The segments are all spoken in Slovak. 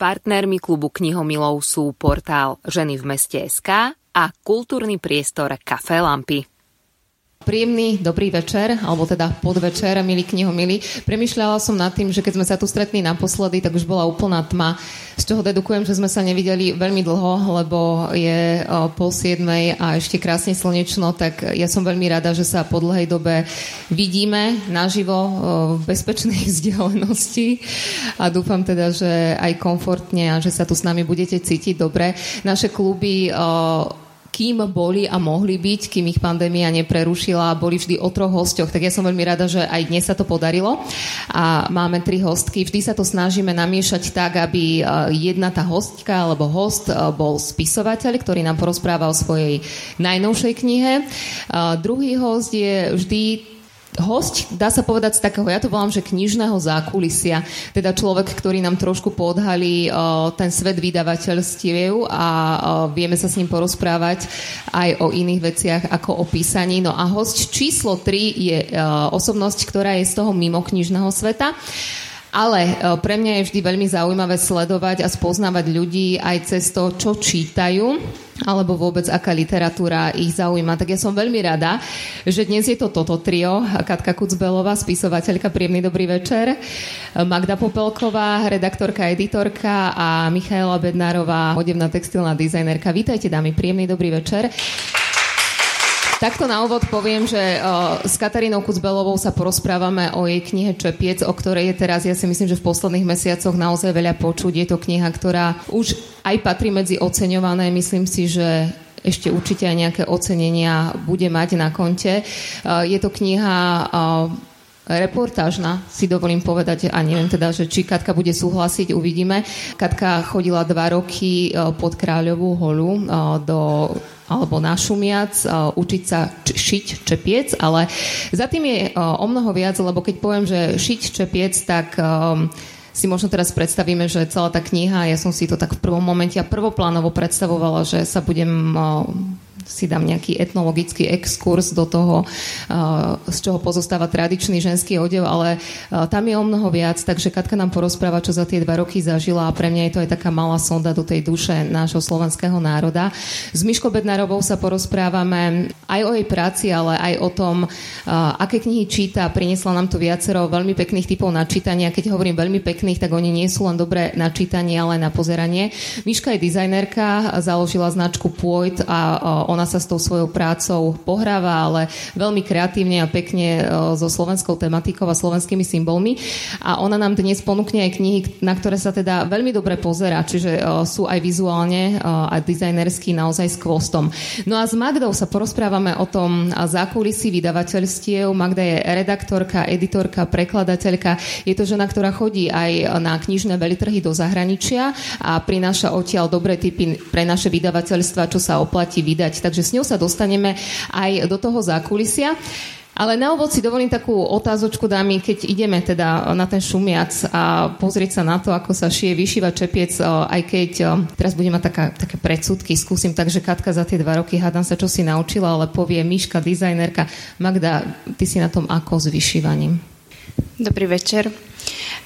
Partnermi klubu knihomilov sú portál Ženy v meste SK a kultúrny priestor Café Lampy. Príjemný dobrý večer, alebo teda podvečer, milí knihomilí. Premýšľala som nad tým, že keď sme sa tu stretli naposledy, tak už bola úplná tma, z čoho dedukujem, že sme sa nevideli veľmi dlho, lebo je pol siedmej a ešte krásne slnečno, tak ja som veľmi rada, že sa po dlhej dobe vidíme naživo v bezpečnej vzdialenosti a dúfam teda, že aj komfortne a že sa tu s nami budete cítiť dobre. Naše kluby kým boli a mohli byť, kým ich pandémia neprerušila, boli vždy o troch hostoch. Tak ja som veľmi rada, že aj dnes sa to podarilo. A máme tri hostky. Vždy sa to snažíme namiešať tak, aby e, jedna tá hostka alebo host e, bol spisovateľ, ktorý nám porozpráva o svojej najnovšej knihe. A e, druhý host je vždy host, dá sa povedať z takého, ja to volám, že knižného zákulisia, teda človek, ktorý nám trošku podhalí uh, ten svet vydavateľstiev a uh, vieme sa s ním porozprávať aj o iných veciach ako o písaní. No a host číslo 3 je uh, osobnosť, ktorá je z toho mimo knižného sveta. Ale pre mňa je vždy veľmi zaujímavé sledovať a spoznávať ľudí aj cez to, čo čítajú alebo vôbec aká literatúra ich zaujíma. Tak ja som veľmi rada, že dnes je to toto trio. Katka Kucbelová, spisovateľka, príjemný dobrý večer. Magda Popelková, redaktorka, editorka a Michaela Bednárová, odevná textilná dizajnerka. Vítajte dámy, príjemný dobrý večer. Takto na úvod poviem, že uh, s Katarínou Kucbelovou sa porozprávame o jej knihe Čepiec, o ktorej je teraz, ja si myslím, že v posledných mesiacoch naozaj veľa počuť. Je to kniha, ktorá už aj patrí medzi oceňované. Myslím si, že ešte určite aj nejaké ocenenia bude mať na konte. Uh, je to kniha uh, reportážna, si dovolím povedať, a neviem teda, že či Katka bude súhlasiť, uvidíme. Katka chodila dva roky pod Kráľovú holu do alebo našumiac, učiť sa šiť čepiec, ale za tým je o mnoho viac, lebo keď poviem, že šiť čepiec, tak si možno teraz predstavíme, že celá tá kniha, ja som si to tak v prvom momente a prvoplánovo predstavovala, že sa budem si dám nejaký etnologický exkurs do toho, z čoho pozostáva tradičný ženský odev, ale tam je o mnoho viac, takže Katka nám porozpráva, čo za tie dva roky zažila a pre mňa je to aj taká malá sonda do tej duše nášho slovenského národa. S Myškou Bednárovou sa porozprávame aj o jej práci, ale aj o tom, aké knihy číta. Priniesla nám tu viacero veľmi pekných typov na čítanie. Keď hovorím veľmi pekných, tak oni nie sú len dobré na čítanie, ale aj na pozeranie. Myška je dizajnerka, založila značku Poit a ona ona sa s tou svojou prácou pohráva, ale veľmi kreatívne a pekne e, so slovenskou tematikou a slovenskými symbolmi. A ona nám dnes ponúkne aj knihy, na ktoré sa teda veľmi dobre pozera, čiže e, sú aj vizuálne e, a dizajnersky naozaj s kvostom. No a s Magdou sa porozprávame o tom zákulisí vydavateľstiev. Magda je redaktorka, editorka, prekladateľka. Je to žena, ktorá chodí aj na knižné velitrhy do zahraničia a prináša odtiaľ dobré typy pre naše vydavateľstva, čo sa oplatí vydať takže s ňou sa dostaneme aj do toho zákulisia. Ale na úvod si dovolím takú otázočku, dámy, keď ideme teda na ten šumiac a pozrieť sa na to, ako sa šije vyšíva čepiec, aj keď teraz budem mať taká, také predsudky, skúsim, takže Katka za tie dva roky, hádam sa, čo si naučila, ale povie Miška, dizajnerka. Magda, ty si na tom ako s vyšívaním? Dobrý večer.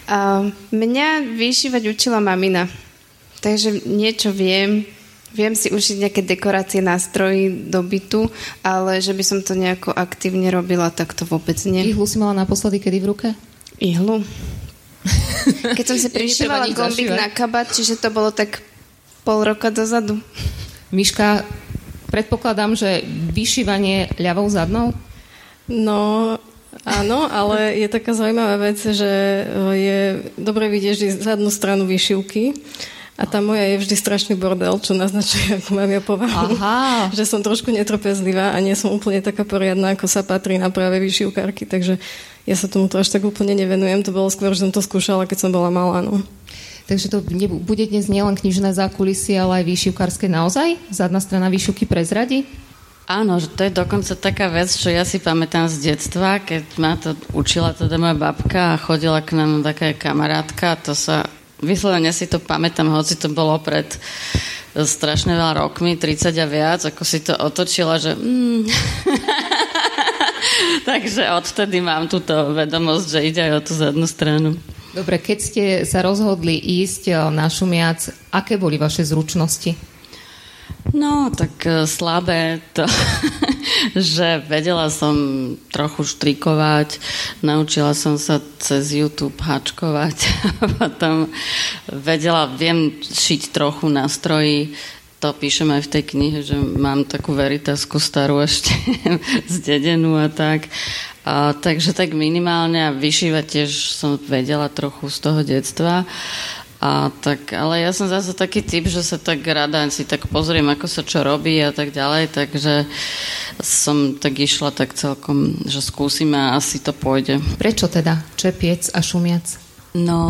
Uh, mňa vyšívať učila mamina, takže niečo viem, Viem si ušiť nejaké dekorácie, nástroji do bytu, ale že by som to nejako aktívne robila, tak to vôbec nie. Ihlu si mala naposledy kedy v ruke? Ihlu? Keď som si prišívala gombík na kabát, čiže to bolo tak pol roka dozadu. Miška, predpokladám, že vyšívanie ľavou zadnou? No, Áno, ale je taká zaujímavá vec, že je dobre vidieť zadnú stranu vyšivky a tá moja je vždy strašný bordel, čo naznačuje, ako mám ja povahu. Aha. že som trošku netrpezlivá a nie som úplne taká poriadna, ako sa patrí na práve vyšivkárky, takže ja sa tomu to až tak úplne nevenujem. To bolo skôr, že som to skúšala, keď som bola malá. No. Takže to bude dnes nielen knižné zákulisie, ale aj výšivkárske naozaj? Zadná strana výšivky prezradí? Áno, že to je dokonca taká vec, čo ja si pamätám z detstva, keď ma to učila teda moja babka a chodila k nám taká kamarátka, to sa Vyslovene si to pamätám, hoci to bolo pred strašne veľa rokmi, 30 a viac, ako si to otočila, že... Mm. Takže odtedy mám túto vedomosť, že ide aj o tú zadnú stranu. Dobre, keď ste sa rozhodli ísť eh, na šumiac, aké boli vaše zručnosti? No, tak uh, slabé to, že vedela som trochu štrikovať, naučila som sa cez YouTube hačkovať a potom vedela, viem šiť trochu nástroji, to píšem aj v tej knihe, že mám takú veritasku starú ešte z dedenu a tak. A, takže tak minimálne a vyšívať tiež som vedela trochu z toho detstva. A tak, ale ja som zase taký typ, že sa tak rada si tak pozriem, ako sa čo robí a tak ďalej, takže som tak išla tak celkom, že skúsime a asi to pôjde. Prečo teda čepiec a šumiac? No,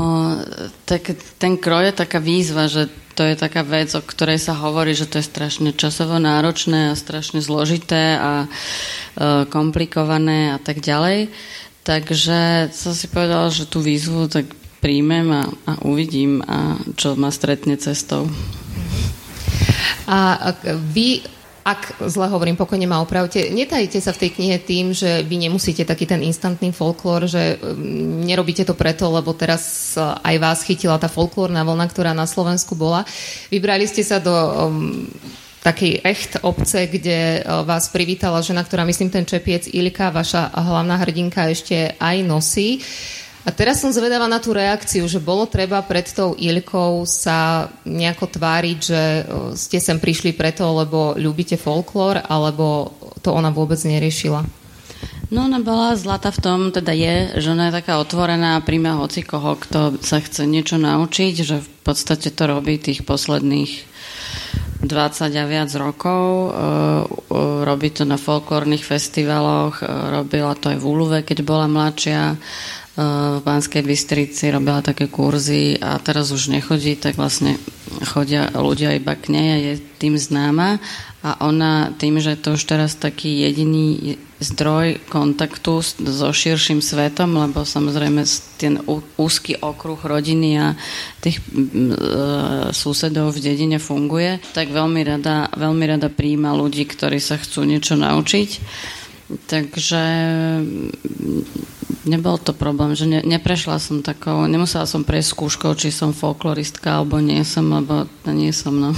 tak ten kroj je taká výzva, že to je taká vec, o ktorej sa hovorí, že to je strašne časovo náročné a strašne zložité a e, komplikované a tak ďalej. Takže som si povedala, že tú výzvu tak príjmem a, a uvidím, a čo ma stretne cestou. A vy ak zle hovorím, pokojne ma opravte, netajte sa v tej knihe tým, že vy nemusíte taký ten instantný folklór, že mm, nerobíte to preto, lebo teraz aj vás chytila tá folklórna vlna, ktorá na Slovensku bola. Vybrali ste sa do um, takej echt obce, kde uh, vás privítala žena, ktorá myslím ten čepiec Ilka, vaša hlavná hrdinka ešte aj nosí. A teraz som zvedavá na tú reakciu, že bolo treba pred tou Ilkou sa nejako tváriť, že ste sem prišli preto, lebo ľúbite folklór, alebo to ona vôbec neriešila? No ona bola zlata v tom, teda je, že ona je taká otvorená a príjma hoci koho, kto sa chce niečo naučiť, že v podstate to robí tých posledných 20 a viac rokov. Robí to na folklórnych festivaloch, robila to aj v Úluve, keď bola mladšia v Banskej Bystrici, robila také kurzy a teraz už nechodí, tak vlastne chodia ľudia iba k nej a je tým známa a ona tým, že to už teraz taký jediný zdroj kontaktu so širším svetom, lebo samozrejme ten úzky okruh rodiny a tých e, susedov v dedine funguje, tak veľmi rada, veľmi rada príjma ľudí, ktorí sa chcú niečo naučiť. Takže nebol to problém, že ne, neprešla som takou, nemusela som prejsť skúškou, či som folkloristka alebo nie som, lebo to nie som. No.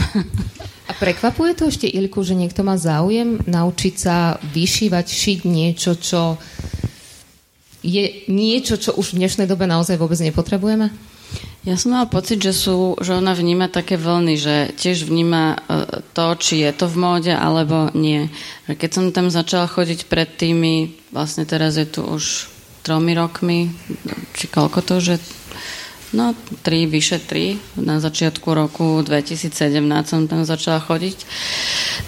A prekvapuje to ešte Ilku, že niekto má záujem naučiť sa vyšívať, šiť niečo, čo je niečo, čo už v dnešnej dobe naozaj vôbec nepotrebujeme? Ja som mala pocit, že, sú, že ona vníma také vlny, že tiež vníma e, to, či je to v móde, alebo nie. Keď som tam začala chodiť pred tými, vlastne teraz je tu už tromi rokmi, či koľko to, že no tri, vyše tri, na začiatku roku 2017 som tam začala chodiť.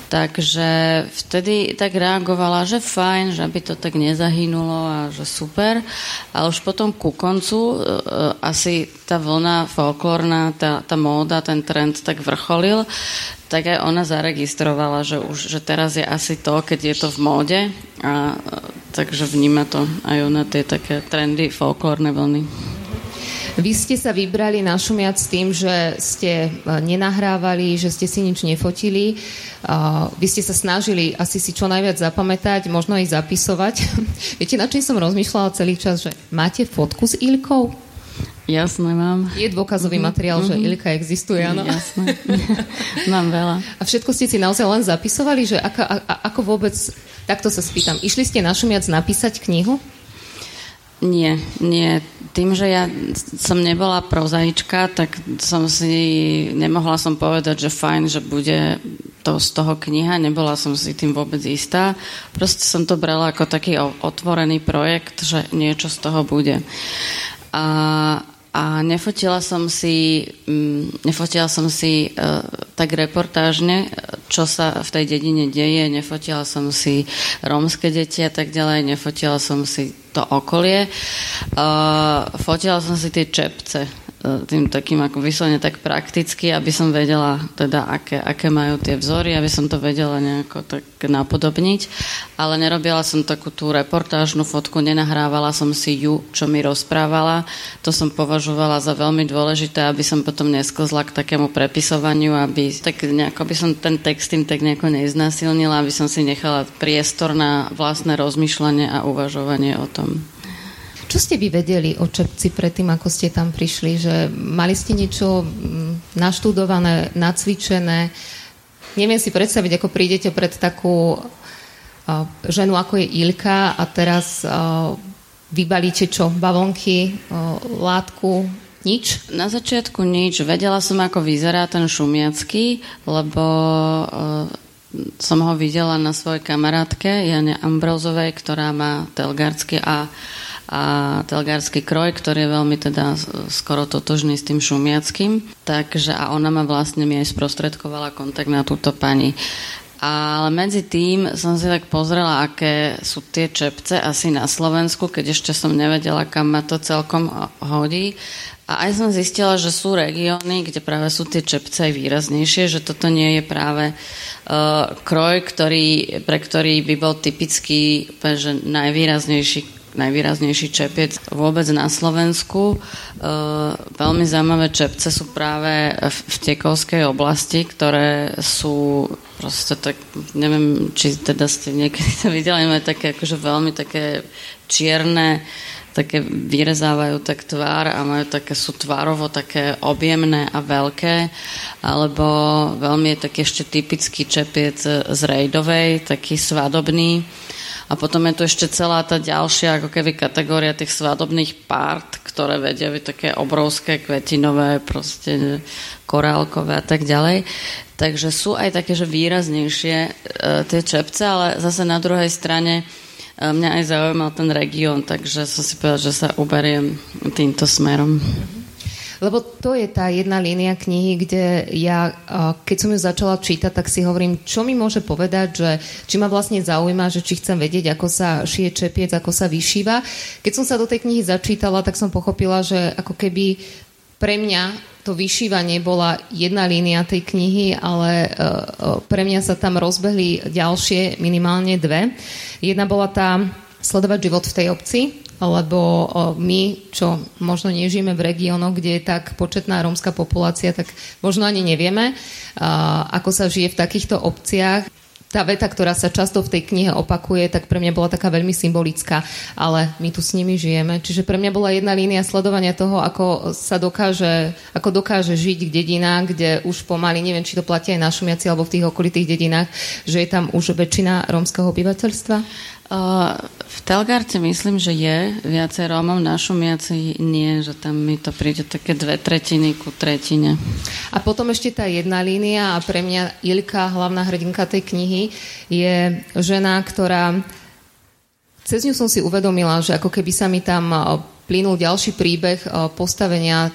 Takže vtedy tak reagovala, že fajn, že aby to tak nezahynulo a že super. Ale už potom ku koncu uh, asi tá vlna folklórna, tá, tá móda, ten trend tak vrcholil, tak aj ona zaregistrovala, že už že teraz je asi to, keď je to v móde a takže vníma to aj ona tie také trendy folklórne vlny. Vy ste sa vybrali na šumiac tým, že ste e, nenahrávali, že ste si nič nefotili. Vy ste sa snažili asi si čo najviac zapamätať, možno aj zapisovať. Viete, na čím som rozmýšľala celý čas, že máte fotku s Ilkou? Jasné, mám. Je dôkazový mm-hmm. materiál, že mm-hmm. Ilka existuje, áno? Jasné. mám veľa. A všetko ste si naozaj len zapisovali, že ako, a, ako vôbec, takto sa spýtam, išli ste na šumiac napísať knihu? Nie, nie. Tým, že ja som nebola prozaička, tak som si, nemohla som povedať, že fajn, že bude to z toho kniha, nebola som si tým vôbec istá. Proste som to brala ako taký otvorený projekt, že niečo z toho bude. A a nefotila som si, mm, nefotila som si uh, tak reportážne, čo sa v tej dedine deje, nefotila som si rómske deti a tak ďalej, nefotila som si to okolie, uh, fotila som si tie čepce. E, tým takým ako vyslovene tak prakticky, aby som vedela teda, aké, aké majú tie vzory, aby som to vedela nejako tak napodobniť. Ale nerobila som takú tú reportážnu fotku, nenahrávala som si ju, čo mi rozprávala. To som považovala za veľmi dôležité, aby som potom nesklzla k takému prepisovaniu, aby tak nejako by som ten text tým tak nejako neznásilnila, aby som si nechala priestor na vlastné rozmýšľanie a uvažovanie o tom. Čo ste vy vedeli o Čepci predtým, ako ste tam prišli? Že mali ste niečo mm, naštudované, nacvičené? Neviem si predstaviť, ako prídete pred takú ženu, ako je Ilka a teraz vybalíte čo? Bavonky, látku, nič? Na začiatku nič. Vedela som, ako vyzerá ten šumiacký, lebo som ho videla na svojej kamarátke Jane Ambrozovej, ktorá má telgarský a, a telgarský kroj, ktorý je veľmi teda skoro totožný s tým šumiackým. Takže a ona ma vlastne mi aj sprostredkovala kontakt na túto pani. Ale medzi tým som si tak pozrela, aké sú tie čepce asi na Slovensku, keď ešte som nevedela, kam ma to celkom hodí. A aj som zistila, že sú regióny, kde práve sú tie čepce aj výraznejšie, že toto nie je práve uh, kroj, ktorý, pre ktorý by bol typický, že najvýraznejší najvýraznejší čepiec vôbec na Slovensku. Uh, veľmi zaujímavé čepce sú práve v, v Tekovskej oblasti, ktoré sú proste tak, neviem, či teda ste niekedy to videli, majú také akože veľmi také čierne také vyrezávajú tak tvár a majú také, sú tvárovo také objemné a veľké, alebo veľmi je taký ešte typický čepiec z rejdovej, taký svadobný. A potom je tu ešte celá tá ďalšia ako keby kategória tých svadobných part, ktoré vedia byť také obrovské, kvetinové, proste korálkové a tak ďalej. Takže sú aj také, že výraznejšie e, tie čepce, ale zase na druhej strane mňa aj zaujímal ten región, takže som si povedal, že sa uberiem týmto smerom. Lebo to je tá jedna línia knihy, kde ja, keď som ju začala čítať, tak si hovorím, čo mi môže povedať, že či ma vlastne zaujíma, že či chcem vedieť, ako sa šije čepiec, ako sa vyšíva. Keď som sa do tej knihy začítala, tak som pochopila, že ako keby pre mňa to vyšívanie bola jedna línia tej knihy, ale e, e, pre mňa sa tam rozbehli ďalšie, minimálne dve. Jedna bola tá sledovať život v tej obci, lebo my, čo možno nežijeme v regiónoch, kde je tak početná rómska populácia, tak možno ani nevieme, ako sa žije v takýchto obciach tá veta, ktorá sa často v tej knihe opakuje, tak pre mňa bola taká veľmi symbolická, ale my tu s nimi žijeme. Čiže pre mňa bola jedna línia sledovania toho, ako sa dokáže, ako dokáže žiť v dedinách, kde už pomaly, neviem, či to platí aj na Šumiaci alebo v tých okolitých dedinách, že je tam už väčšina rómskeho obyvateľstva? V Telgarte myslím, že je viacej Rómov, na Šumiaci nie, že tam mi to príde také dve tretiny ku tretine. A potom ešte tá jedna línia a pre mňa Ilka, hlavná hrdinka tej knihy, je žena, ktorá cez ňu som si uvedomila, že ako keby sa mi tam plynul ďalší príbeh postavenia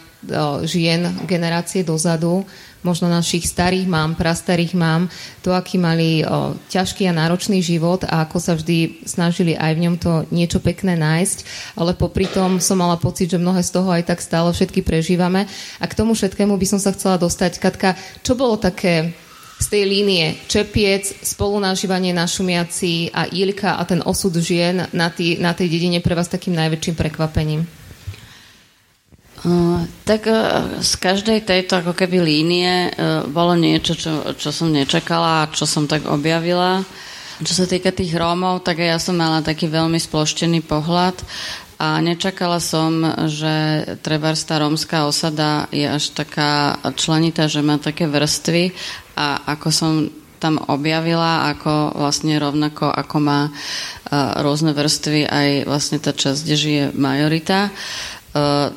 žien generácie dozadu, možno našich starých mám, prastarých mám, to, aký mali o, ťažký a náročný život a ako sa vždy snažili aj v ňom to niečo pekné nájsť, ale popri tom som mala pocit, že mnohé z toho aj tak stále všetky prežívame. A k tomu všetkému by som sa chcela dostať. Katka, čo bolo také z tej línie Čepiec, spolunažívanie na Šumiaci a Ilka a ten osud žien na, tý, na tej dedine pre vás takým najväčším prekvapením? Uh, tak uh, z každej tejto ako keby línie uh, bolo niečo, čo, čo som nečakala a čo som tak objavila. Čo sa týka tých Rómov, tak ja som mala taký veľmi sploštený pohľad a nečakala som, že trebárs tá rómska osada je až taká členitá, že má také vrstvy a ako som tam objavila, ako vlastne rovnako ako má rôzne vrstvy aj vlastne tá časť, kde žije majorita. Uh,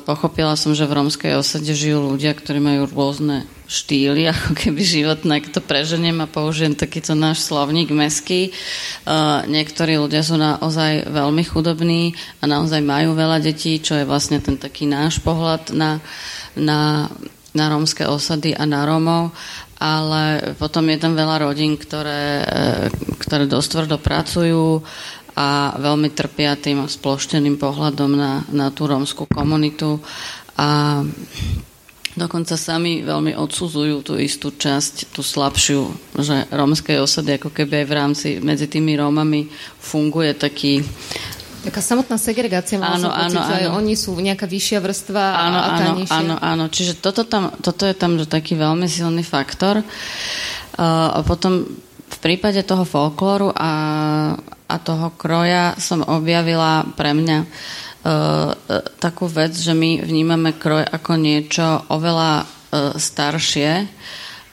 pochopila som, že v rómskej osade žijú ľudia, ktorí majú rôzne štýly, ako keby životné, ak to preženiem a použijem takýto náš slovník meský. Uh, niektorí ľudia sú naozaj veľmi chudobní a naozaj majú veľa detí, čo je vlastne ten taký náš pohľad na, na, na rómske osady a na Rómov ale potom je tam veľa rodín, ktoré, ktoré dosť tvrdo pracujú, a veľmi trpia tým splošteným pohľadom na, na tú rómskú komunitu a dokonca sami veľmi odsudzujú tú istú časť, tú slabšiu, že rómskej osady ako keby aj v rámci medzi tými Rómami funguje taký Taká samotná segregácia, áno, áno, pocit, áno. že oni sú nejaká vyššia vrstva áno, a tá áno, nižšia. Áno, áno, čiže toto, tam, toto je tam taký veľmi silný faktor. Uh, a potom v prípade toho folklóru a, a toho kroja som objavila pre mňa uh, takú vec, že my vnímame kroj ako niečo oveľa uh, staršie,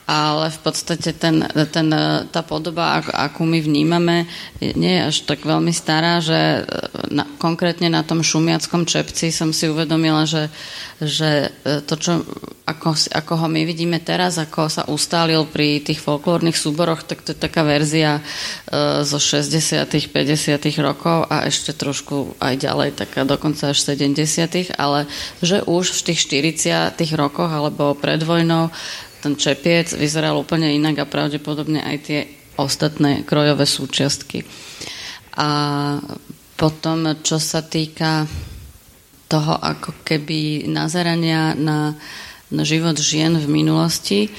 ale v podstate ten, ten, tá podoba, akú my vnímame, nie je až tak veľmi stará, že na, konkrétne na tom šumiackom čepci som si uvedomila, že, že to, čo, ako, ako ho my vidíme teraz, ako sa ustálil pri tých folklórnych súboroch, tak to je taká verzia e, zo 60 50 rokov a ešte trošku aj ďalej, taká dokonca až 70 ale že už v tých 40 rokoch alebo pred vojnou ten čepiec vyzeral úplne inak a pravdepodobne aj tie ostatné krojové súčiastky. A potom, čo sa týka toho ako keby nazerania na, na život žien v minulosti,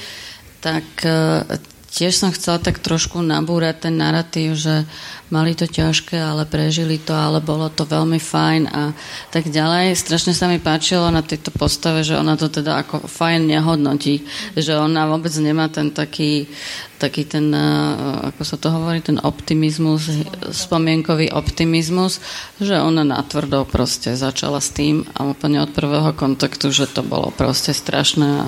tak e, tiež som chcela tak trošku nabúrať ten narratív, že mali to ťažké, ale prežili to, ale bolo to veľmi fajn a tak ďalej. Strašne sa mi páčilo na tejto postave, že ona to teda ako fajn nehodnotí, že ona vôbec nemá ten taký, taký ten, eh, ako sa to hovorí, ten optimizmus, spomienkový optimizmus, že ona natvrdo proste začala s tým a úplne od prvého kontaktu, že to bolo proste strašné a,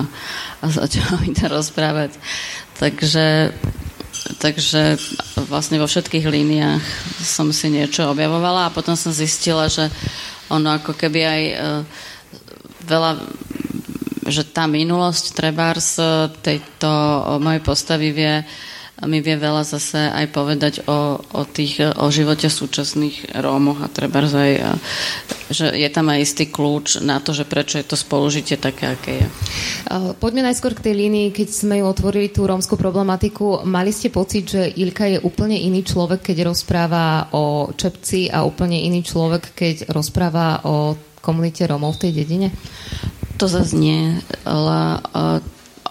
a začala mi to rozprávať Takže, takže vlastne vo všetkých líniách som si niečo objavovala a potom som zistila, že ono ako keby aj e, veľa že tá minulosť trebárs tejto mojej postavy vie mi vie veľa zase aj povedať o, o, tých, o živote súčasných Rómoch a treba aj, že je tam aj istý kľúč na to, že prečo je to spolužitie také, aké je. Poďme najskôr k tej línii, keď sme ju otvorili tú rómskú problematiku. Mali ste pocit, že Ilka je úplne iný človek, keď rozpráva o Čepci a úplne iný človek, keď rozpráva o komunite Rómov v tej dedine? To zase nie, ale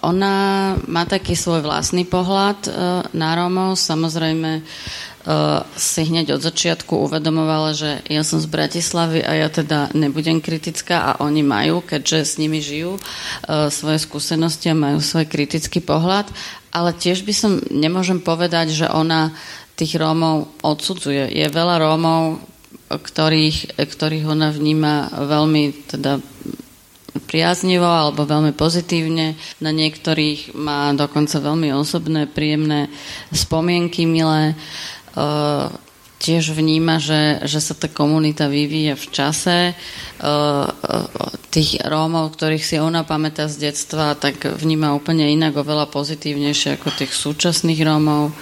ona má taký svoj vlastný pohľad e, na Rómov. Samozrejme e, si hneď od začiatku uvedomovala, že ja som z Bratislavy a ja teda nebudem kritická a oni majú, keďže s nimi žijú e, svoje skúsenosti a majú svoj kritický pohľad. Ale tiež by som, nemôžem povedať, že ona tých Rómov odsudzuje. Je veľa Rómov, ktorých, ktorých ona vníma veľmi teda priaznivo alebo veľmi pozitívne. Na niektorých má dokonca veľmi osobné, príjemné spomienky, milé. Tiež vníma, že, že sa tá komunita vyvíja v čase. Tých Rómov, ktorých si ona pamätá z detstva, tak vníma úplne inak, oveľa pozitívnejšie ako tých súčasných Rómov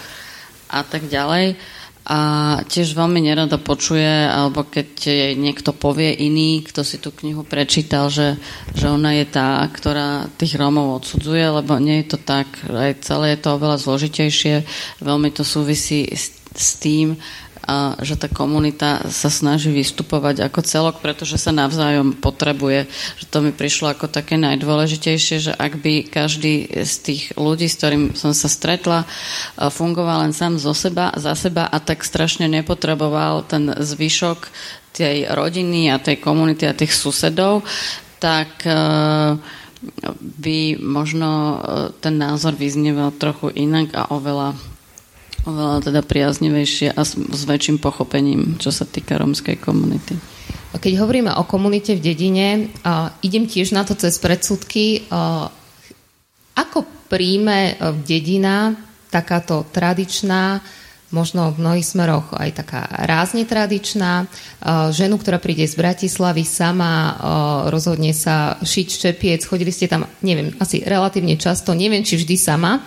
a tak ďalej a tiež veľmi nerada počuje, alebo keď jej niekto povie iný, kto si tú knihu prečítal, že, že ona je tá, ktorá tých Rómov odsudzuje, lebo nie je to tak, aj celé je to oveľa zložitejšie, veľmi to súvisí s, s tým, že tá komunita sa snaží vystupovať ako celok, pretože sa navzájom potrebuje. Že to mi prišlo ako také najdôležitejšie, že ak by každý z tých ľudí, s ktorým som sa stretla, fungoval len sám zo seba, za seba a tak strašne nepotreboval ten zvyšok tej rodiny a tej komunity a tých susedov, tak by možno ten názor vyznieval trochu inak a oveľa oveľa teda priaznivejšie a s, s väčším pochopením, čo sa týka rómskej komunity. Keď hovoríme o komunite v dedine, uh, idem tiež na to cez predsudky. Uh, ako príjme uh, dedina takáto tradičná, možno v mnohých smeroch aj taká rázne tradičná. Ženu, ktorá príde z Bratislavy sama, rozhodne sa šiť ščepiec. Chodili ste tam, neviem, asi relatívne často, neviem, či vždy sama.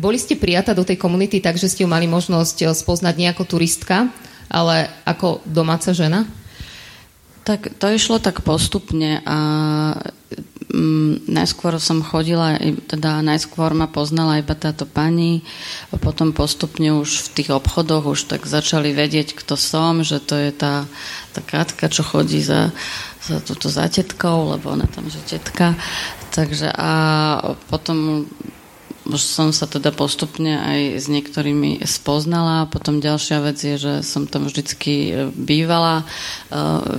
Boli ste prijatá do tej komunity tak, že ste ju mali možnosť eh, spoznať nie ako turistka, ale ako domáca žena? Tak to išlo tak postupne a mm, najskôr som chodila, teda najskôr ma poznala iba táto pani, potom postupne už v tých obchodoch už tak začali vedieť, kto som, že to je tá, tá Katka, čo chodí za, za túto za tetkou, lebo ona tam že tetka. Takže a potom som sa teda postupne aj s niektorými spoznala. Potom ďalšia vec je, že som tam vždycky bývala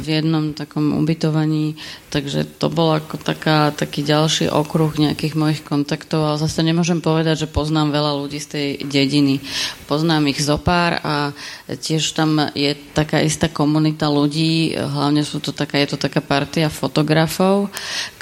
v jednom takom ubytovaní, takže to bol ako taká, taký ďalší okruh nejakých mojich kontaktov, ale zase nemôžem povedať, že poznám veľa ľudí z tej dediny. Poznám ich zopár a tiež tam je taká istá komunita ľudí, hlavne sú to taká, je to taká partia fotografov,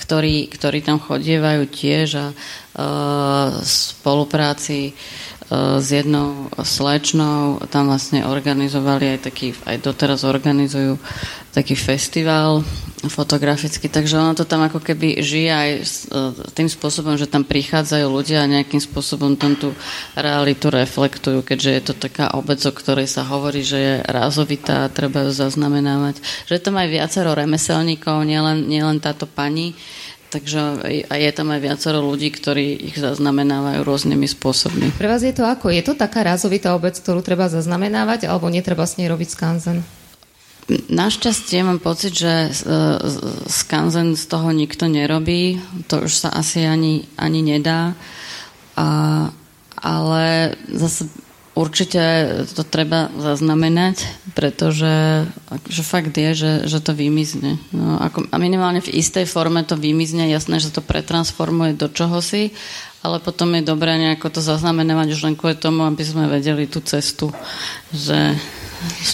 ktorí, ktorí tam chodievajú tiež a uh, spolupráci uh, s jednou slečnou tam vlastne organizovali aj taký, aj doteraz organizujú taký festival fotograficky, takže ono to tam ako keby žije aj uh, tým spôsobom, že tam prichádzajú ľudia a nejakým spôsobom tam tú realitu reflektujú, keďže je to taká obec, o ktorej sa hovorí, že je rázovitá a treba ju zaznamenávať. Že tam aj viacero remeselníkov, nielen, nielen táto pani, Takže a je tam aj viacero ľudí, ktorí ich zaznamenávajú rôznymi spôsobmi. Pre vás je to ako? Je to taká rázovitá obec, ktorú treba zaznamenávať, alebo netreba s nej robiť skanzen? Našťastie mám pocit, že skanzen z toho nikto nerobí. To už sa asi ani, ani nedá. A, ale zase Určite to treba zaznamenať, pretože že fakt je, že, že to vymizne. No, ako, a minimálne v istej forme to vymizne, jasné, že to pretransformuje do čohosi, ale potom je dobré nejako to zaznamenávať už len kvôli tomu, aby sme vedeli tú cestu, že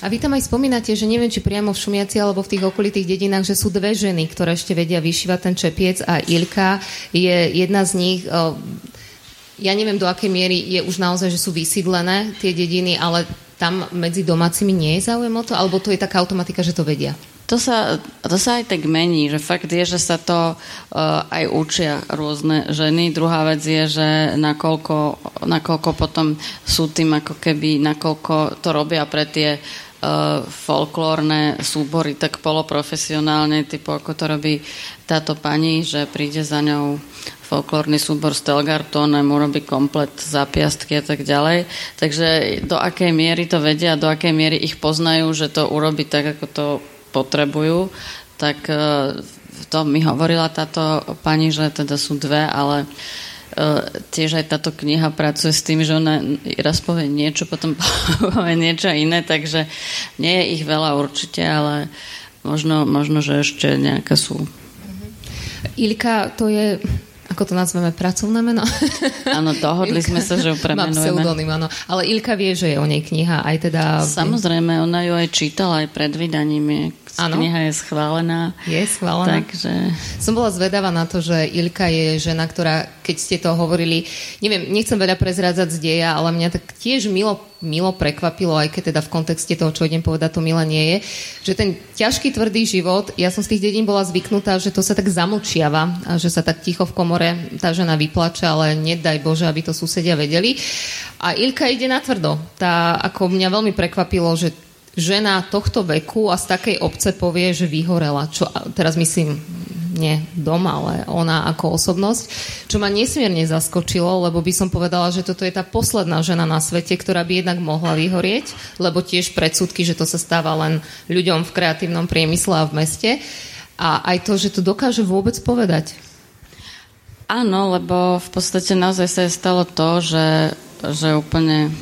a vy tam aj spomínate, že neviem, či priamo v Šumiaci alebo v tých okolitých dedinách, že sú dve ženy, ktoré ešte vedia vyšívať ten čepiec a Ilka je jedna z nich ja neviem, do akej miery je už naozaj, že sú vysídlené tie dediny, ale tam medzi domácimi nie je záujem o to? Alebo to je taká automatika, že to vedia? To sa, to sa aj tak mení, že fakt je, že sa to uh, aj učia rôzne ženy. Druhá vec je, že nakoľko, nakoľko potom sú tým ako keby, nakoľko to robia pre tie uh, folklórne súbory tak poloprofesionálne, typu ako to robí táto pani, že príde za ňou folklórny súbor Stelgartonem, urobí komplet zapiastky a tak ďalej. Takže do akej miery to vedia, do akej miery ich poznajú, že to urobí tak, ako to potrebujú, tak e, to mi hovorila táto pani, že teda sú dve, ale e, tiež aj táto kniha pracuje s tým, že ona raz povie niečo, potom povie niečo iné, takže nie je ich veľa určite, ale možno, možno že ešte nejaké sú. Ilka, to je ako to nazveme, pracovné meno? Áno, dohodli Ilka, sme sa, že ju premenujeme. Má pseudonym, áno. Ale Ilka vie, že je o nej kniha, aj teda... Samozrejme, ona ju aj čítala aj pred vydaním. Ano? Kniha je schválená. Je schválená. Takže... Som bola zvedavá na to, že Ilka je žena, ktorá, keď ste to hovorili, neviem, nechcem veľa prezrádzať z deja, ale mňa tak tiež milo, milo prekvapilo, aj keď teda v kontexte toho, čo idem povedať, to milé nie je, že ten ťažký, tvrdý život, ja som z tých dedín bola zvyknutá, že to sa tak zamlčiava, a že sa tak ticho v komore tá žena vyplače, ale nedaj Bože, aby to susedia vedeli. A Ilka ide na tvrdo. Tá, ako mňa veľmi prekvapilo, že žena tohto veku a z takej obce povie, že vyhorela. Čo teraz myslím, nie doma, ale ona ako osobnosť, čo ma nesmierne zaskočilo, lebo by som povedala, že toto je tá posledná žena na svete, ktorá by jednak mohla vyhorieť, lebo tiež predsudky, že to sa stáva len ľuďom v kreatívnom priemysle a v meste. A aj to, že to dokáže vôbec povedať. Áno, lebo v podstate naozaj sa stalo to, že, že úplne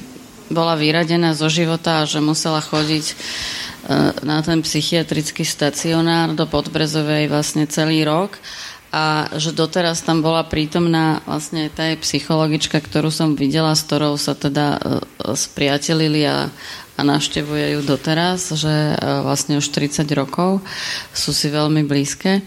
bola vyradená zo života a že musela chodiť na ten psychiatrický stacionár do Podbrezovej vlastne celý rok a že doteraz tam bola prítomná vlastne tá psychologička, ktorú som videla, s ktorou sa teda e, spriatelili a, a navštevuje ju doteraz, že e, vlastne už 30 rokov sú si veľmi blízke.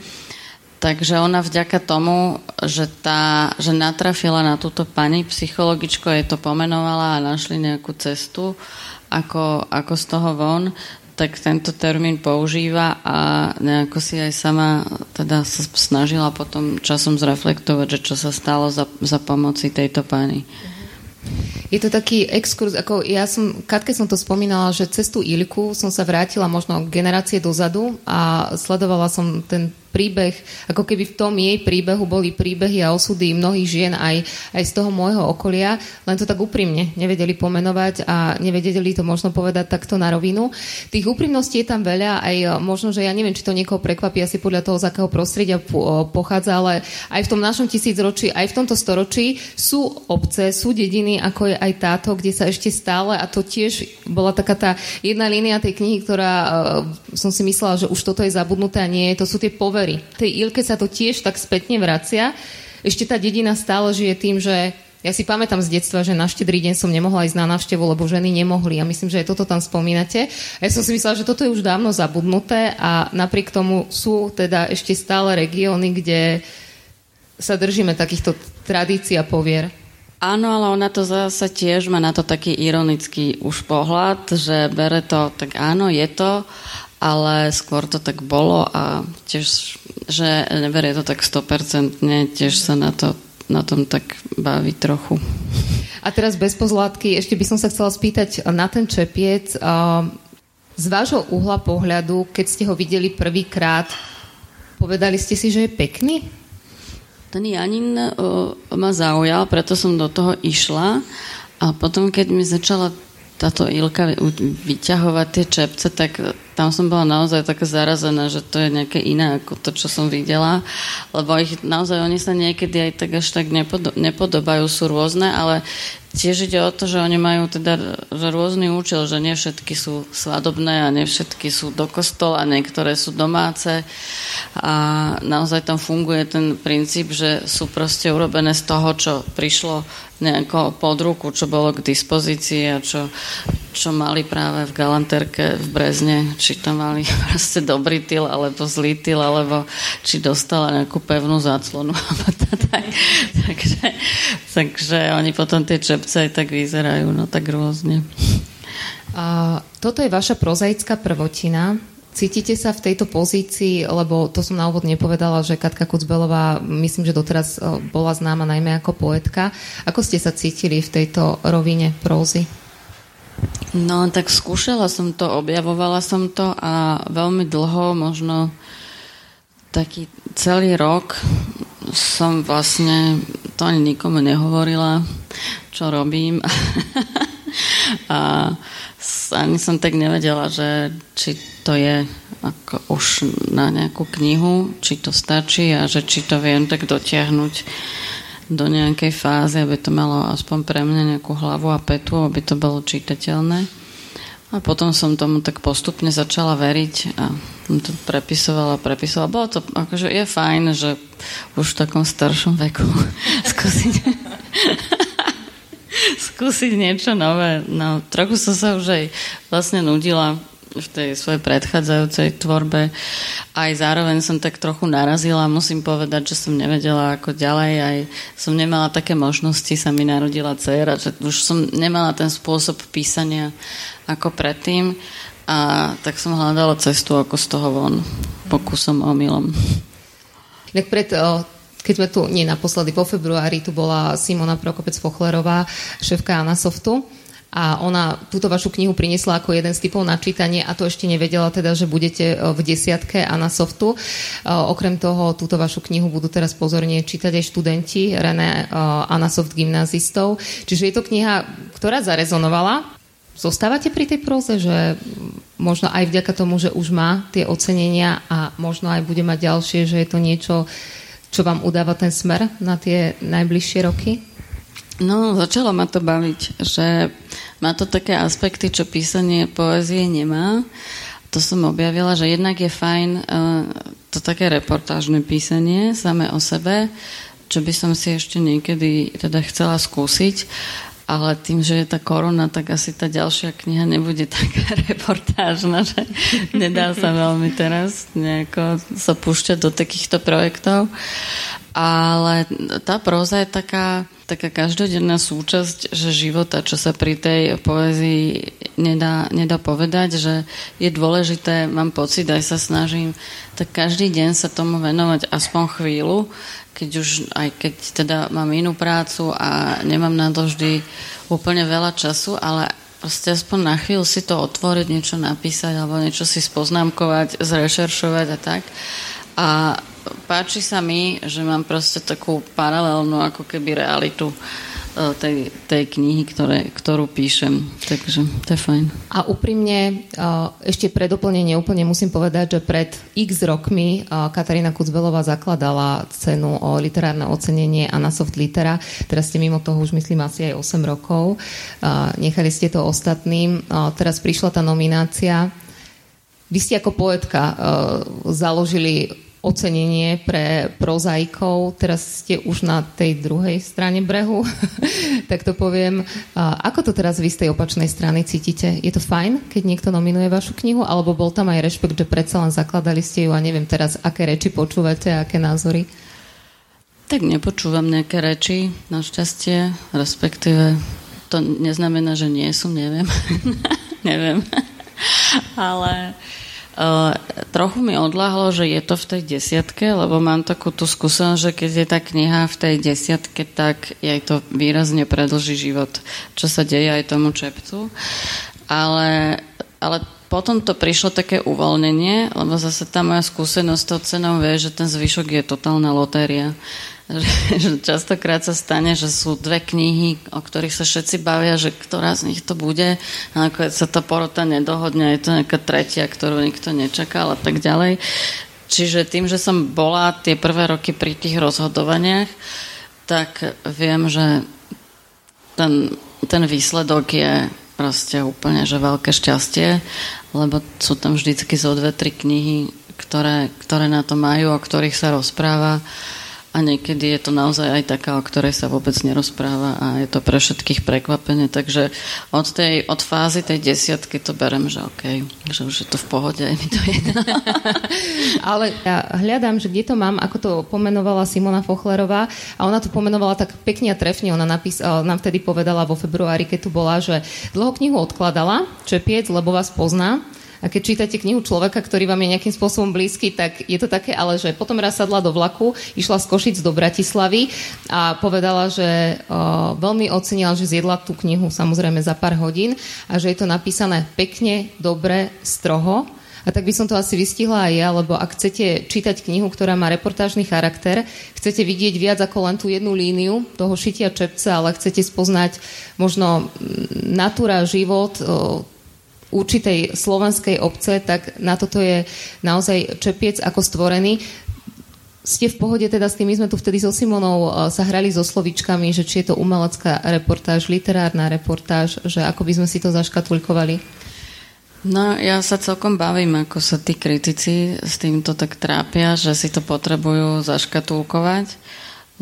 Takže ona vďaka tomu, že, tá, že natrafila na túto pani psychologičko, jej to pomenovala a našli nejakú cestu, ako, ako z toho von, tak tento termín používa a nejako si aj sama teda sa snažila potom časom zreflektovať, že čo sa stalo za, za pomoci tejto pani. Je to taký exkurs, ako ja som, Katke som to spomínala, že cez tú Ilku som sa vrátila možno generácie dozadu a sledovala som ten príbeh, ako keby v tom jej príbehu boli príbehy a osudy mnohých žien aj, aj z toho môjho okolia, len to tak úprimne nevedeli pomenovať a nevedeli to možno povedať takto na rovinu. Tých úprimností je tam veľa, aj možno, že ja neviem, či to niekoho prekvapí asi podľa toho, z akého prostredia pochádza, ale aj v tom našom tisícročí, aj v tomto storočí sú obce, sú dediny, ako je aj táto, kde sa ešte stále, a to tiež bola taká tá jedna línia tej knihy, ktorá uh, som si myslela, že už toto je zabudnuté a nie, to sú tie povery. Tej Ilke sa to tiež tak spätne vracia. Ešte tá dedina stále žije tým, že ja si pamätám z detstva, že na štedrý deň som nemohla ísť na návštevu, lebo ženy nemohli. A myslím, že aj toto tam spomínate. Ja som si myslela, že toto je už dávno zabudnuté a napriek tomu sú teda ešte stále regióny, kde sa držíme takýchto tradícií a povier. Áno, ale ona to zase tiež má na to taký ironický už pohľad, že bere to, tak áno, je to, ale skôr to tak bolo a tiež, že neberie to tak 100%, tiež sa na to na tom tak baví trochu. A teraz bez pozlátky, ešte by som sa chcela spýtať na ten čepiec. Z vášho uhla pohľadu, keď ste ho videli prvýkrát, povedali ste si, že je pekný? Ten Janin uh, ma zaujal, preto som do toho išla. A potom, keď mi začala táto Ilka vyťahovať tie čepce, tak tam som bola naozaj taká zarazená, že to je nejaké iné ako to, čo som videla, lebo ich naozaj oni sa niekedy aj tak až tak nepodobajú, sú rôzne, ale Tiež ide o to, že oni majú teda rôzny účel, že nie všetky sú svadobné a nie všetky sú do kostola, niektoré sú domáce a naozaj tam funguje ten princíp, že sú proste urobené z toho, čo prišlo nejako pod ruku, čo bolo k dispozícii a čo, čo mali práve v galanterke v Brezne, či to mali proste dobrý tyl alebo zlý tyl, alebo či dostala nejakú pevnú záclonu. takže, takže oni potom tie čepce aj tak vyzerajú, no tak rôzne. A toto je vaša prozaická prvotina. Cítite sa v tejto pozícii, lebo to som na úvod nepovedala, že Katka Kucbelová, myslím, že doteraz e, bola známa najmä ako poetka. Ako ste sa cítili v tejto rovine prózy? No, tak skúšala som to, objavovala som to a veľmi dlho, možno taký celý rok som vlastne to ani nikomu nehovorila, čo robím. a ani som tak nevedela, že či to je ako už na nejakú knihu, či to stačí a že či to viem tak dotiahnuť do nejakej fázy, aby to malo aspoň pre mňa nejakú hlavu a petu, aby to bolo čitateľné. A potom som tomu tak postupne začala veriť a to prepisovala, prepisovala. Bolo to, akože je fajn, že už v takom staršom veku skúsiť skúsiť niečo nové. No, trochu som sa už aj vlastne nudila v tej svojej predchádzajúcej tvorbe. Aj zároveň som tak trochu narazila, musím povedať, že som nevedela ako ďalej, aj som nemala také možnosti, sa mi narodila dcera, že už som nemala ten spôsob písania ako predtým a tak som hľadala cestu ako z toho von, pokusom omylom. Tak keď sme tu, nie naposledy, po februári, tu bola Simona Prokopec-Fochlerová, šéfka Anasoftu a ona túto vašu knihu priniesla ako jeden z typov na čítanie a to ešte nevedela teda, že budete v desiatke Anna Softu. E, okrem toho, túto vašu knihu budú teraz pozorne čítať aj študenti René e, Soft gymnazistov. Čiže je to kniha, ktorá zarezonovala. Zostávate pri tej próze, že možno aj vďaka tomu, že už má tie ocenenia a možno aj bude mať ďalšie, že je to niečo, čo vám udáva ten smer na tie najbližšie roky? No, začalo ma to baviť, že má to také aspekty, čo písanie poezie nemá. To som objavila, že jednak je fajn uh, to také reportážne písanie samé o sebe, čo by som si ešte niekedy teda chcela skúsiť, ale tým, že je tá korona, tak asi tá ďalšia kniha nebude taká reportážna, že nedá sa veľmi teraz nejako sa púšťať do takýchto projektov. Ale tá próza je taká, taká každodenná súčasť že života, čo sa pri tej poezii nedá, nedá povedať, že je dôležité, mám pocit, aj sa snažím, tak každý deň sa tomu venovať aspoň chvíľu, keď už, aj keď teda mám inú prácu a nemám na to vždy úplne veľa času, ale proste aspoň na chvíľu si to otvoriť, niečo napísať alebo niečo si spoznámkovať, zrešeršovať a tak. A páči sa mi, že mám proste takú paralelnú ako keby realitu E, tej, tej knihy, ktoré, ktorú píšem. Takže to je fajn. A úprimne, e, ešte pre doplnenie úplne musím povedať, že pred x rokmi e, Katarína Kucbelová zakladala cenu o literárne ocenenie Anna Soft Litera. Teraz ste mimo toho už myslím asi aj 8 rokov. Nechali ste to ostatným. Teraz prišla tá nominácia. Vy ste ako poetka založili ocenenie pre prozaikov. Teraz ste už na tej druhej strane brehu, tak to poviem. Ako to teraz vy z tej opačnej strany cítite? Je to fajn, keď niekto nominuje vašu knihu, alebo bol tam aj rešpekt, že predsa len zakladali ste ju a neviem teraz, aké reči počúvate a aké názory? Tak nepočúvam nejaké reči, našťastie, respektíve to neznamená, že nie som, neviem. neviem. Ale Uh, trochu mi odláhlo, že je to v tej desiatke, lebo mám takú tú skúsenosť, že keď je tá kniha v tej desiatke, tak jej to výrazne predlží život, čo sa deje aj tomu čepcu. Ale, ale potom to prišlo také uvoľnenie, lebo zase tá moja skúsenosť s tou cenou vie, že ten zvyšok je totálna lotéria že častokrát sa stane, že sú dve knihy, o ktorých sa všetci bavia, že ktorá z nich to bude a nakoniec sa to porota nedohodne, je to nejaká tretia, ktorú nikto nečakal a tak ďalej. Čiže tým, že som bola tie prvé roky pri tých rozhodovaniach, tak viem, že ten, ten výsledok je proste úplne, že veľké šťastie, lebo sú tam vždycky zo dve, tri knihy, ktoré, ktoré na to majú, o ktorých sa rozpráva a niekedy je to naozaj aj taká, o ktorej sa vôbec nerozpráva a je to pre všetkých prekvapenie. Takže od, tej, od fázy tej desiatky to berem, že OK, že už je to v pohode, aj mi to jedno. Ale ja hľadám, že kde to mám, ako to pomenovala Simona Fochlerová a ona to pomenovala tak pekne a trefne. Ona napís, nám vtedy povedala vo februári, keď tu bola, že dlho knihu odkladala, Čepiec, lebo vás pozná a keď čítate knihu človeka, ktorý vám je nejakým spôsobom blízky, tak je to také, ale že potom raz sadla do vlaku, išla z Košic do Bratislavy a povedala, že o, veľmi ocenila, že zjedla tú knihu samozrejme za pár hodín a že je to napísané pekne, dobre, stroho. A tak by som to asi vystihla aj ja, lebo ak chcete čítať knihu, ktorá má reportážny charakter, chcete vidieť viac ako len tú jednu líniu toho šitia čepca, ale chcete spoznať možno natúra, život, určitej slovanskej obce, tak na toto je naozaj čepiec ako stvorený. Ste v pohode teda s tým, my sme tu vtedy so Simonou e, sa hrali so slovičkami, že či je to umelecká reportáž, literárna reportáž, že ako by sme si to zaškatulkovali? No, ja sa celkom bavím, ako sa tí kritici s týmto tak trápia, že si to potrebujú zaškatulkovať,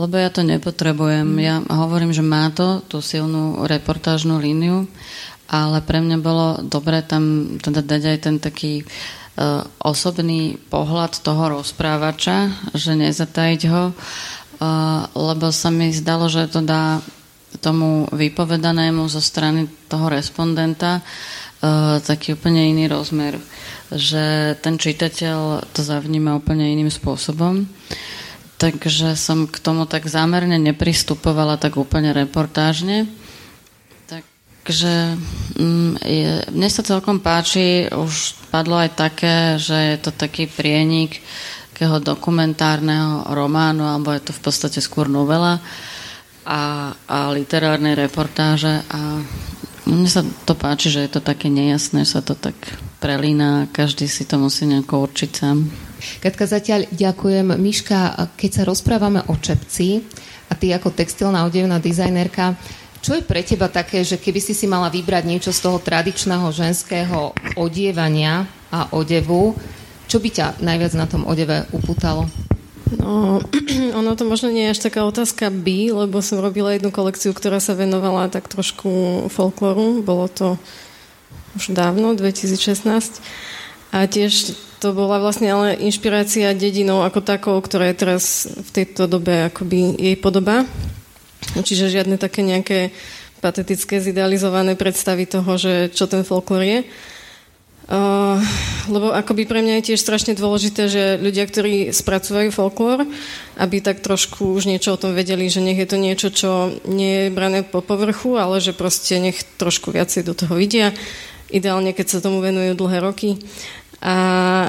lebo ja to nepotrebujem. Ja hovorím, že má to tú silnú reportážnu líniu ale pre mňa bolo dobré tam teda dať aj ten taký uh, osobný pohľad toho rozprávača, že nezatajiť ho, uh, lebo sa mi zdalo, že to dá tomu vypovedanému zo strany toho respondenta uh, taký úplne iný rozmer, že ten čitateľ to zavníma úplne iným spôsobom. Takže som k tomu tak zámerne nepristupovala tak úplne reportážne Takže mm, je, mne sa celkom páči, už padlo aj také, že je to taký prienik takého dokumentárneho románu, alebo je to v podstate skôr novela a, a literárnej reportáže a mne sa to páči, že je to také nejasné, sa to tak prelína, každý si to musí nejako určiť sám. Katka, zatiaľ ďakujem. Miška, keď sa rozprávame o čepci a ty ako textilná odevná dizajnerka, čo je pre teba také, že keby si si mala vybrať niečo z toho tradičného ženského odievania a odevu, čo by ťa najviac na tom odeve upútalo? No, ono to možno nie je až taká otázka by, lebo som robila jednu kolekciu, ktorá sa venovala tak trošku folkloru. Bolo to už dávno, 2016. A tiež to bola vlastne ale inšpirácia dedinou ako takou, ktorá je teraz v tejto dobe akoby jej podoba. Čiže žiadne také nejaké patetické, zidealizované predstavy toho, že čo ten folklór je. Uh, lebo akoby pre mňa je tiež strašne dôležité, že ľudia, ktorí spracovajú folklór, aby tak trošku už niečo o tom vedeli, že nech je to niečo, čo nie je brané po povrchu, ale že proste nech trošku viacej do toho vidia. Ideálne, keď sa tomu venujú dlhé roky. A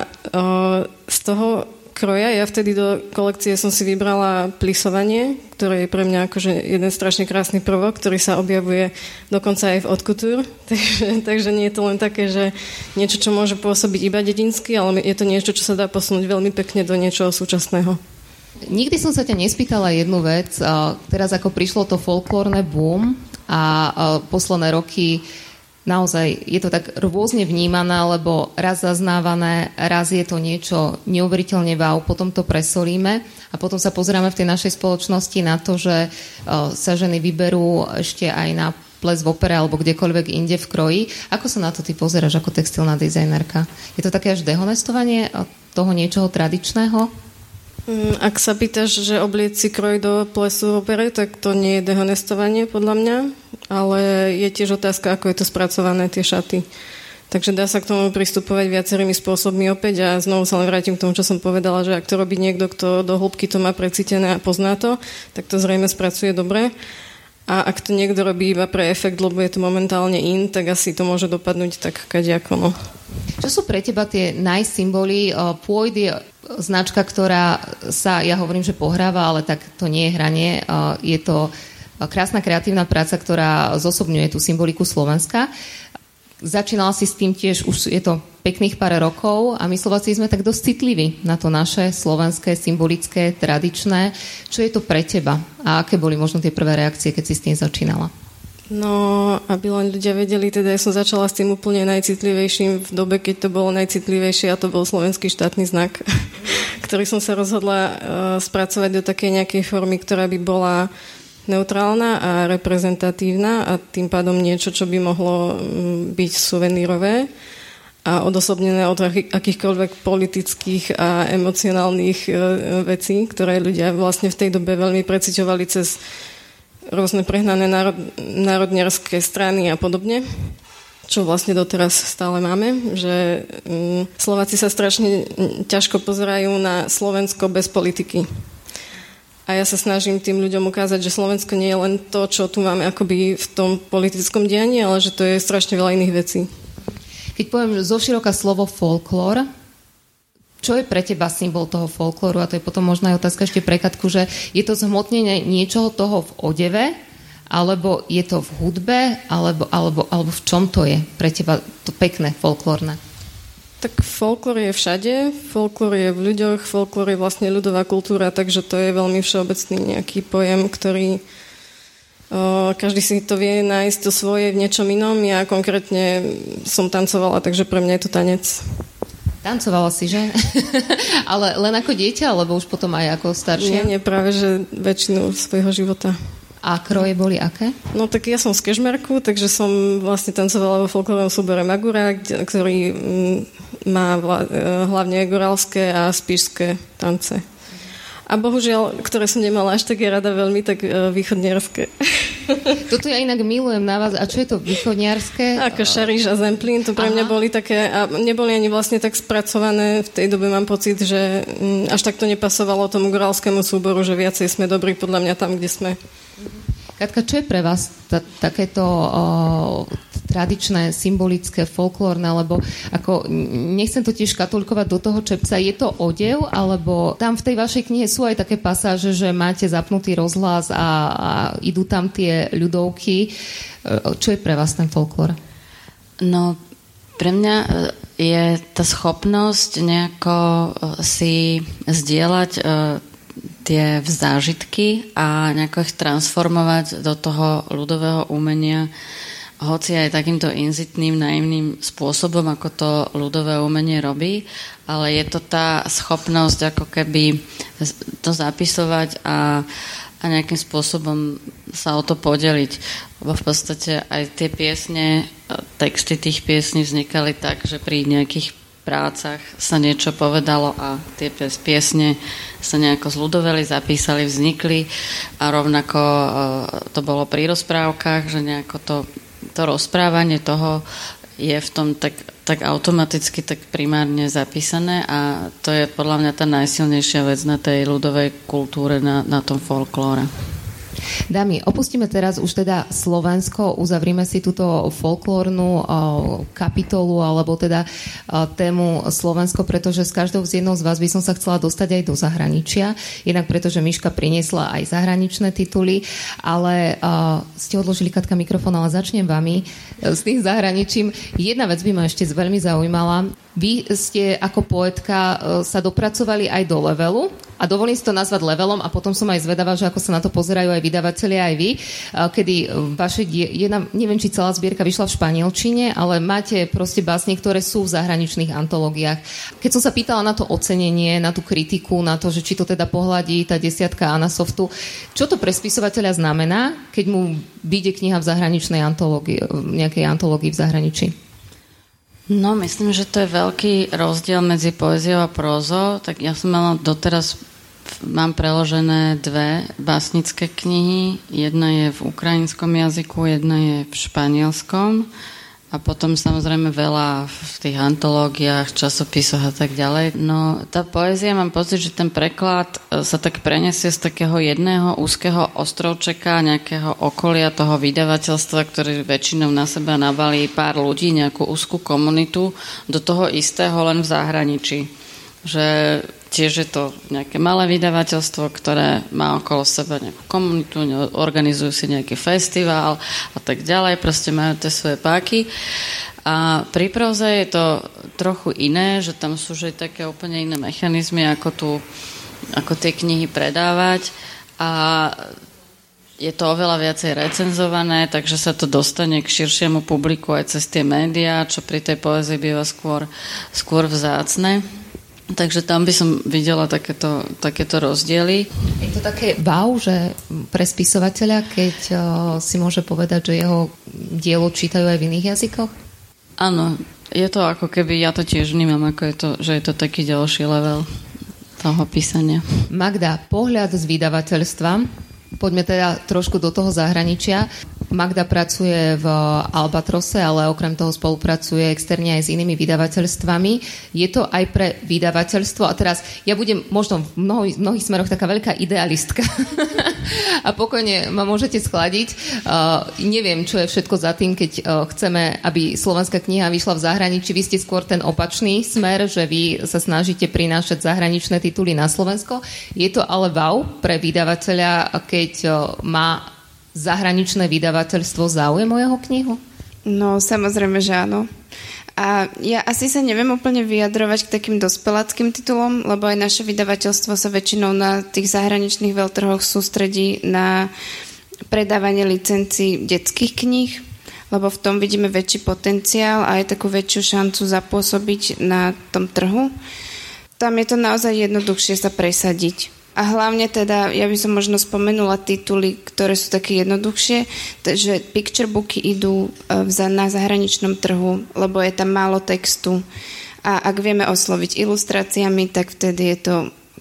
uh, z toho kroja. Ja vtedy do kolekcie som si vybrala plisovanie, ktoré je pre mňa akože jeden strašne krásny prvok, ktorý sa objavuje dokonca aj v odkutúr. Takže, takže nie je to len také, že niečo, čo môže pôsobiť iba dedinsky, ale je to niečo, čo sa dá posunúť veľmi pekne do niečoho súčasného. Nikdy som sa ťa nespýtala jednu vec. Teraz ako prišlo to folklórne boom a posledné roky naozaj je to tak rôzne vnímané, lebo raz zaznávané, raz je to niečo neuveriteľne wow, potom to presolíme a potom sa pozeráme v tej našej spoločnosti na to, že sa ženy vyberú ešte aj na ples v opere alebo kdekoľvek inde v kroji. Ako sa na to ty pozeráš ako textilná dizajnerka? Je to také až dehonestovanie toho niečoho tradičného? Mm, ak sa pýtaš, že oblieť si kroj do plesu opere, tak to nie je dehonestovanie podľa mňa, ale je tiež otázka, ako je to spracované, tie šaty. Takže dá sa k tomu pristupovať viacerými spôsobmi opäť a znovu sa len vrátim k tomu, čo som povedala, že ak to robí niekto, kto do hĺbky to má precítené a pozná to, tak to zrejme spracuje dobre. A ak to niekto robí iba pre efekt, lebo je to momentálne in, tak asi to môže dopadnúť tak kadiako. No. Čo sú pre teba tie najsymboly? Pôjde značka, ktorá sa, ja hovorím, že pohráva, ale tak to nie je hranie. Je to krásna kreatívna práca, ktorá zosobňuje tú symboliku Slovenska. Začínala si s tým tiež, už je to pekných pár rokov a my Slováci sme tak dosť citliví na to naše slovenské, symbolické, tradičné. Čo je to pre teba? A aké boli možno tie prvé reakcie, keď si s tým začínala? No, aby len ľudia vedeli, teda ja som začala s tým úplne najcitlivejším v dobe, keď to bolo najcitlivejšie a to bol slovenský štátny znak, ktorý som sa rozhodla uh, spracovať do takej nejakej formy, ktorá by bola neutrálna a reprezentatívna a tým pádom niečo, čo by mohlo um, byť suvenírové a odosobnené od akýchkoľvek politických a emocionálnych uh, vecí, ktoré ľudia vlastne v tej dobe veľmi preciťovali cez rôzne prehnané národ, národniarské strany a podobne čo vlastne doteraz stále máme, že um, Slováci sa strašne ťažko pozerajú na Slovensko bez politiky. A ja sa snažím tým ľuďom ukázať, že Slovensko nie je len to, čo tu máme akoby v tom politickom dianí, ale že to je strašne veľa iných vecí. Keď poviem zo široka slovo folklór, čo je pre teba symbol toho folklóru? A to je potom možná aj otázka ešte pre Katku, že je to zhmotnenie niečoho toho v odeve, alebo je to v hudbe, alebo, alebo, alebo v čom to je pre teba to pekné folklórne? Tak folklór je všade, folklór je v ľuďoch, folklór je vlastne ľudová kultúra, takže to je veľmi všeobecný nejaký pojem, ktorý o, každý si to vie nájsť to svoje v niečom inom. Ja konkrétne som tancovala, takže pre mňa je to tanec. Tancovala si, že? Ale len ako dieťa, alebo už potom aj ako staršia? Nie, nie, práve, že väčšinu svojho života. A kroje boli aké? No tak ja som z Kešmerku, takže som vlastne tancovala vo folklórnom súbore Magura, ktorý mm, má e, hlavne gorálske a spíšské tance. A bohužiaľ, ktoré som nemala až také rada veľmi, tak uh, východniarské. Toto ja inak milujem na vás. A čo je to východniarské? Ako Šariš a Zemplín, to pre Aha. mňa boli také, a neboli ani vlastne tak spracované. V tej dobe mám pocit, že mm, až tak to nepasovalo tomu gorálskému súboru, že viacej sme dobrí podľa mňa tam, kde sme. Katka, čo je pre vás t- takéto o, tradičné, symbolické, folklórne, alebo ako, nechcem to tiež katolikovať do toho čepca, je to odev, alebo tam v tej vašej knihe sú aj také pasáže, že máte zapnutý rozhlas a, a idú tam tie ľudovky. E, čo je pre vás ten folklór? No, pre mňa e, je tá schopnosť nejako e, si zdieľať tie zážitky a nejako ich transformovať do toho ľudového umenia, hoci aj takýmto inzitným, naivným spôsobom, ako to ľudové umenie robí, ale je to tá schopnosť ako keby to zapisovať a, a nejakým spôsobom sa o to podeliť. Lebo v podstate aj tie piesne, texty tých piesní vznikali tak, že pri nejakých prácach sa niečo povedalo a tie piesne sa nejako zľudoveli, zapísali, vznikli a rovnako e, to bolo pri rozprávkach, že nejako to, to rozprávanie toho je v tom tak, tak automaticky, tak primárne zapísané a to je podľa mňa tá najsilnejšia vec na tej ľudovej kultúre, na, na tom folklóre. Dámy, opustíme teraz už teda Slovensko, uzavrieme si túto folklórnu kapitolu alebo teda tému Slovensko, pretože s každou z jednou z vás by som sa chcela dostať aj do zahraničia. Jednak preto, že Miška priniesla aj zahraničné tituly, ale ste odložili Katka mikrofón, ale začnem vami s tým zahraničím. Jedna vec by ma ešte veľmi zaujímala. Vy ste ako poetka sa dopracovali aj do levelu a dovolím si to nazvať levelom a potom som aj zvedavá, že ako sa na to pozerajú aj vydavatelia, aj vy, e, kedy vaše, jedna, neviem, či celá zbierka vyšla v španielčine, ale máte proste básne, ktoré sú v zahraničných antológiách. Keď som sa pýtala na to ocenenie, na tú kritiku, na to, že či to teda pohľadí tá desiatka Anasoftu, čo to pre spisovateľa znamená, keď mu vyjde kniha v zahraničnej antológii, nejakej antológii v zahraničí? No, myslím, že to je veľký rozdiel medzi poéziou a prózou. Tak ja som mala doteraz, mám preložené dve básnické knihy. Jedna je v ukrajinskom jazyku, jedna je v španielskom. A potom samozrejme veľa v tých antológiách, časopisoch a tak ďalej. No tá poézia, mám pocit, že ten preklad e, sa tak prenesie z takého jedného úzkeho ostrovčeka, nejakého okolia toho vydavateľstva, ktorý väčšinou na seba nabalí pár ľudí, nejakú úzkú komunitu, do toho istého len v zahraničí. Že tiež je to nejaké malé vydavateľstvo, ktoré má okolo seba nejakú komunitu, organizujú si nejaký festival a tak ďalej, proste majú tie svoje páky. A pri proze je to trochu iné, že tam sú že také úplne iné mechanizmy, ako, tu, ako tie knihy predávať a je to oveľa viacej recenzované, takže sa to dostane k širšiemu publiku aj cez tie médiá, čo pri tej poezii býva skôr, skôr vzácne. Takže tam by som videla takéto, takéto rozdiely. Je to také wow, že pre spisovateľa, keď uh, si môže povedať, že jeho dielo čítajú aj v iných jazykoch? Áno, je to ako keby, ja to tiež vnímam, ako je to, že je to taký ďalší level toho písania. Magda, pohľad z vydavateľstva. Poďme teda trošku do toho zahraničia. Magda pracuje v Albatrose, ale okrem toho spolupracuje externe aj s inými vydavateľstvami. Je to aj pre vydavateľstvo, a teraz ja budem možno v mnohých, mnohých smeroch taká veľká idealistka a pokojne ma môžete schladiť. Uh, neviem, čo je všetko za tým, keď uh, chceme, aby slovenská kniha vyšla v zahraničí. Vy ste skôr ten opačný smer, že vy sa snažíte prinášať zahraničné tituly na Slovensko. Je to ale wow pre vydavateľa, keď uh, má zahraničné vydavateľstvo záujem o jeho knihu? No, samozrejme, že áno. A ja asi sa neviem úplne vyjadrovať k takým dospeláckým titulom, lebo aj naše vydavateľstvo sa väčšinou na tých zahraničných veľtrhoch sústredí na predávanie licencií detských kníh, lebo v tom vidíme väčší potenciál a aj takú väčšiu šancu zapôsobiť na tom trhu. Tam je to naozaj jednoduchšie sa presadiť. A hlavne teda, ja by som možno spomenula tituly, ktoré sú také jednoduchšie, že picture booky idú e, na zahraničnom trhu, lebo je tam málo textu. A ak vieme osloviť ilustráciami, tak vtedy je to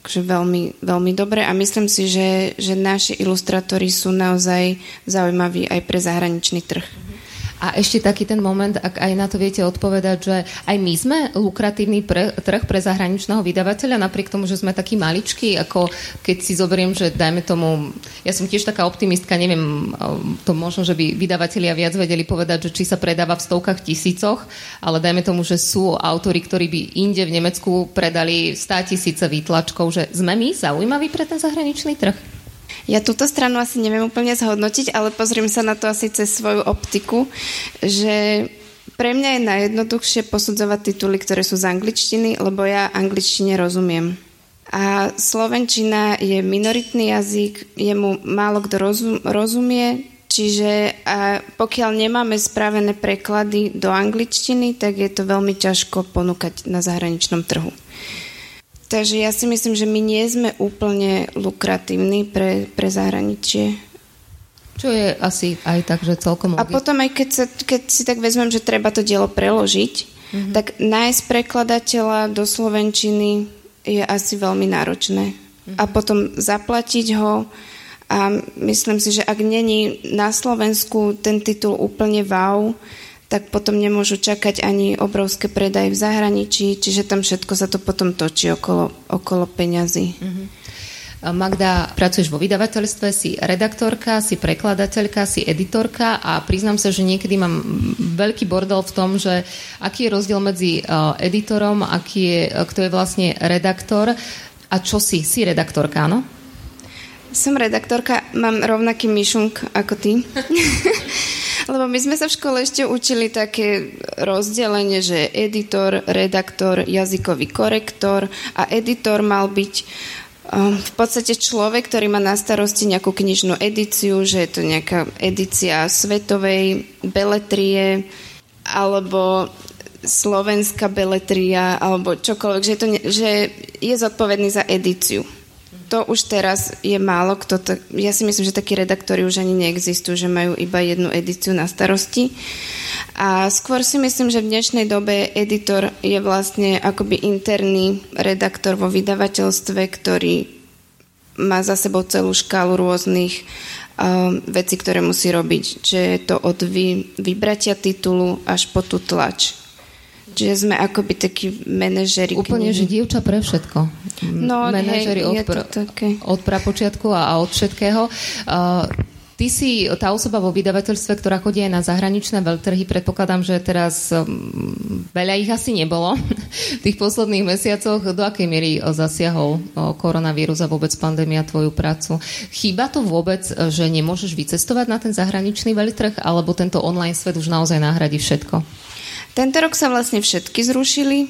akože veľmi, veľmi dobre a myslím si, že, že naši ilustrátori sú naozaj zaujímaví aj pre zahraničný trh. A ešte taký ten moment, ak aj na to viete odpovedať, že aj my sme lukratívny pre, trh pre zahraničného vydavateľa, napriek tomu, že sme takí maličkí, ako keď si zoberiem, že dajme tomu, ja som tiež taká optimistka, neviem, to možno, že by vydavatelia viac vedeli povedať, že či sa predáva v stovkách tisícoch, ale dajme tomu, že sú autory, ktorí by inde v Nemecku predali 100 tisíce výtlačkov, že sme my zaujímaví pre ten zahraničný trh? Ja túto stranu asi neviem úplne zhodnotiť, ale pozriem sa na to asi cez svoju optiku, že pre mňa je najjednoduchšie posudzovať tituly, ktoré sú z angličtiny, lebo ja angličtine rozumiem. A slovenčina je minoritný jazyk, jemu málo kto rozum, rozumie, čiže a pokiaľ nemáme spravené preklady do angličtiny, tak je to veľmi ťažko ponúkať na zahraničnom trhu. Takže ja si myslím, že my nie sme úplne lukratívni pre, pre zahraničie. Čo je asi aj tak, že celkom... A potom aj keď, sa, keď si tak vezmem, že treba to dielo preložiť, mm-hmm. tak nájsť prekladateľa do Slovenčiny je asi veľmi náročné. Mm-hmm. A potom zaplatiť ho a myslím si, že ak není na Slovensku ten titul úplne wow, tak potom nemôžu čakať ani obrovské predaje v zahraničí, čiže tam všetko sa to potom točí okolo, okolo peňazí. Mm-hmm. Magda, pracuješ vo vydavateľstve, si redaktorka, si prekladateľka, si editorka a priznám sa, že niekedy mám veľký bordel v tom, že aký je rozdiel medzi editorom, aký je, kto je vlastne redaktor a čo si? Si redaktorka, áno? Som redaktorka, mám rovnaký myšunk ako ty. Lebo my sme sa v škole ešte učili také rozdelenie, že editor, redaktor, jazykový korektor a editor mal byť um, v podstate človek, ktorý má na starosti nejakú knižnú edíciu, že je to nejaká edícia svetovej beletrie alebo slovenská beletria alebo čokoľvek, že, to, že je zodpovedný za edíciu to už teraz je málo kto, to, ja si myslím, že takí redaktori už ani neexistujú, že majú iba jednu edíciu na starosti. A skôr si myslím, že v dnešnej dobe editor je vlastne akoby interný redaktor vo vydavateľstve, ktorý má za sebou celú škálu rôznych um, vecí, ktoré musí robiť. Že je to od vy, vybratia titulu až po tú tlač Čiže sme akoby takí manažeri. Úplne, knihy. že dievča pre všetko. No, manažeri hej, od, pr- od prapočiatku a, a od všetkého. Uh, Ty si tá osoba vo vydavateľstve, ktorá chodí aj na zahraničné veľtrhy. Predpokladám, že teraz um, veľa ich asi nebolo v tých posledných mesiacoch. Do akej miery zasiahol koronavírus a vôbec pandémia tvoju prácu? Chýba to vôbec, že nemôžeš vycestovať na ten zahraničný veľtrh, alebo tento online svet už naozaj nahradí všetko? Tento rok sa vlastne všetky zrušili.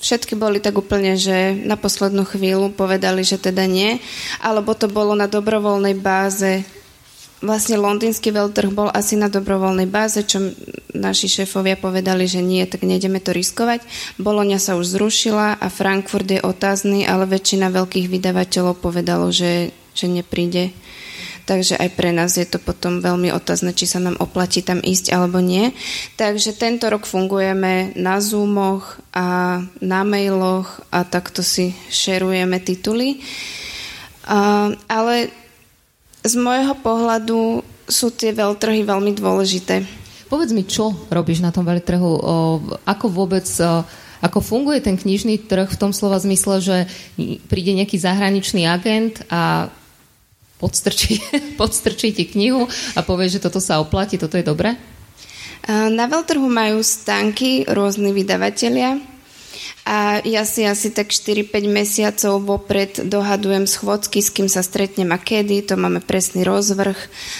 Všetky boli tak úplne, že na poslednú chvíľu povedali, že teda nie. Alebo to bolo na dobrovoľnej báze. Vlastne londýnsky veľtrh bol asi na dobrovoľnej báze, čo naši šéfovia povedali, že nie, tak nejdeme to riskovať. Boloňa sa už zrušila a Frankfurt je otázny, ale väčšina veľkých vydavateľov povedalo, že, že nepríde takže aj pre nás je to potom veľmi otázne, či sa nám oplatí tam ísť alebo nie. Takže tento rok fungujeme na Zoomoch a na mailoch a takto si šerujeme tituly. Uh, ale z môjho pohľadu sú tie veľtrhy veľmi dôležité. Povedz mi, čo robíš na tom veľtrhu? O, ako vôbec... O, ako funguje ten knižný trh v tom slova zmysle, že príde nejaký zahraničný agent a podstrčí, podstrčí ti knihu a povie, že toto sa oplatí, toto je dobré? Na veľtrhu majú stánky rôzni vydavatelia a ja si asi tak 4-5 mesiacov vopred dohadujem schôdzky, s kým sa stretnem a kedy, to máme presný rozvrh,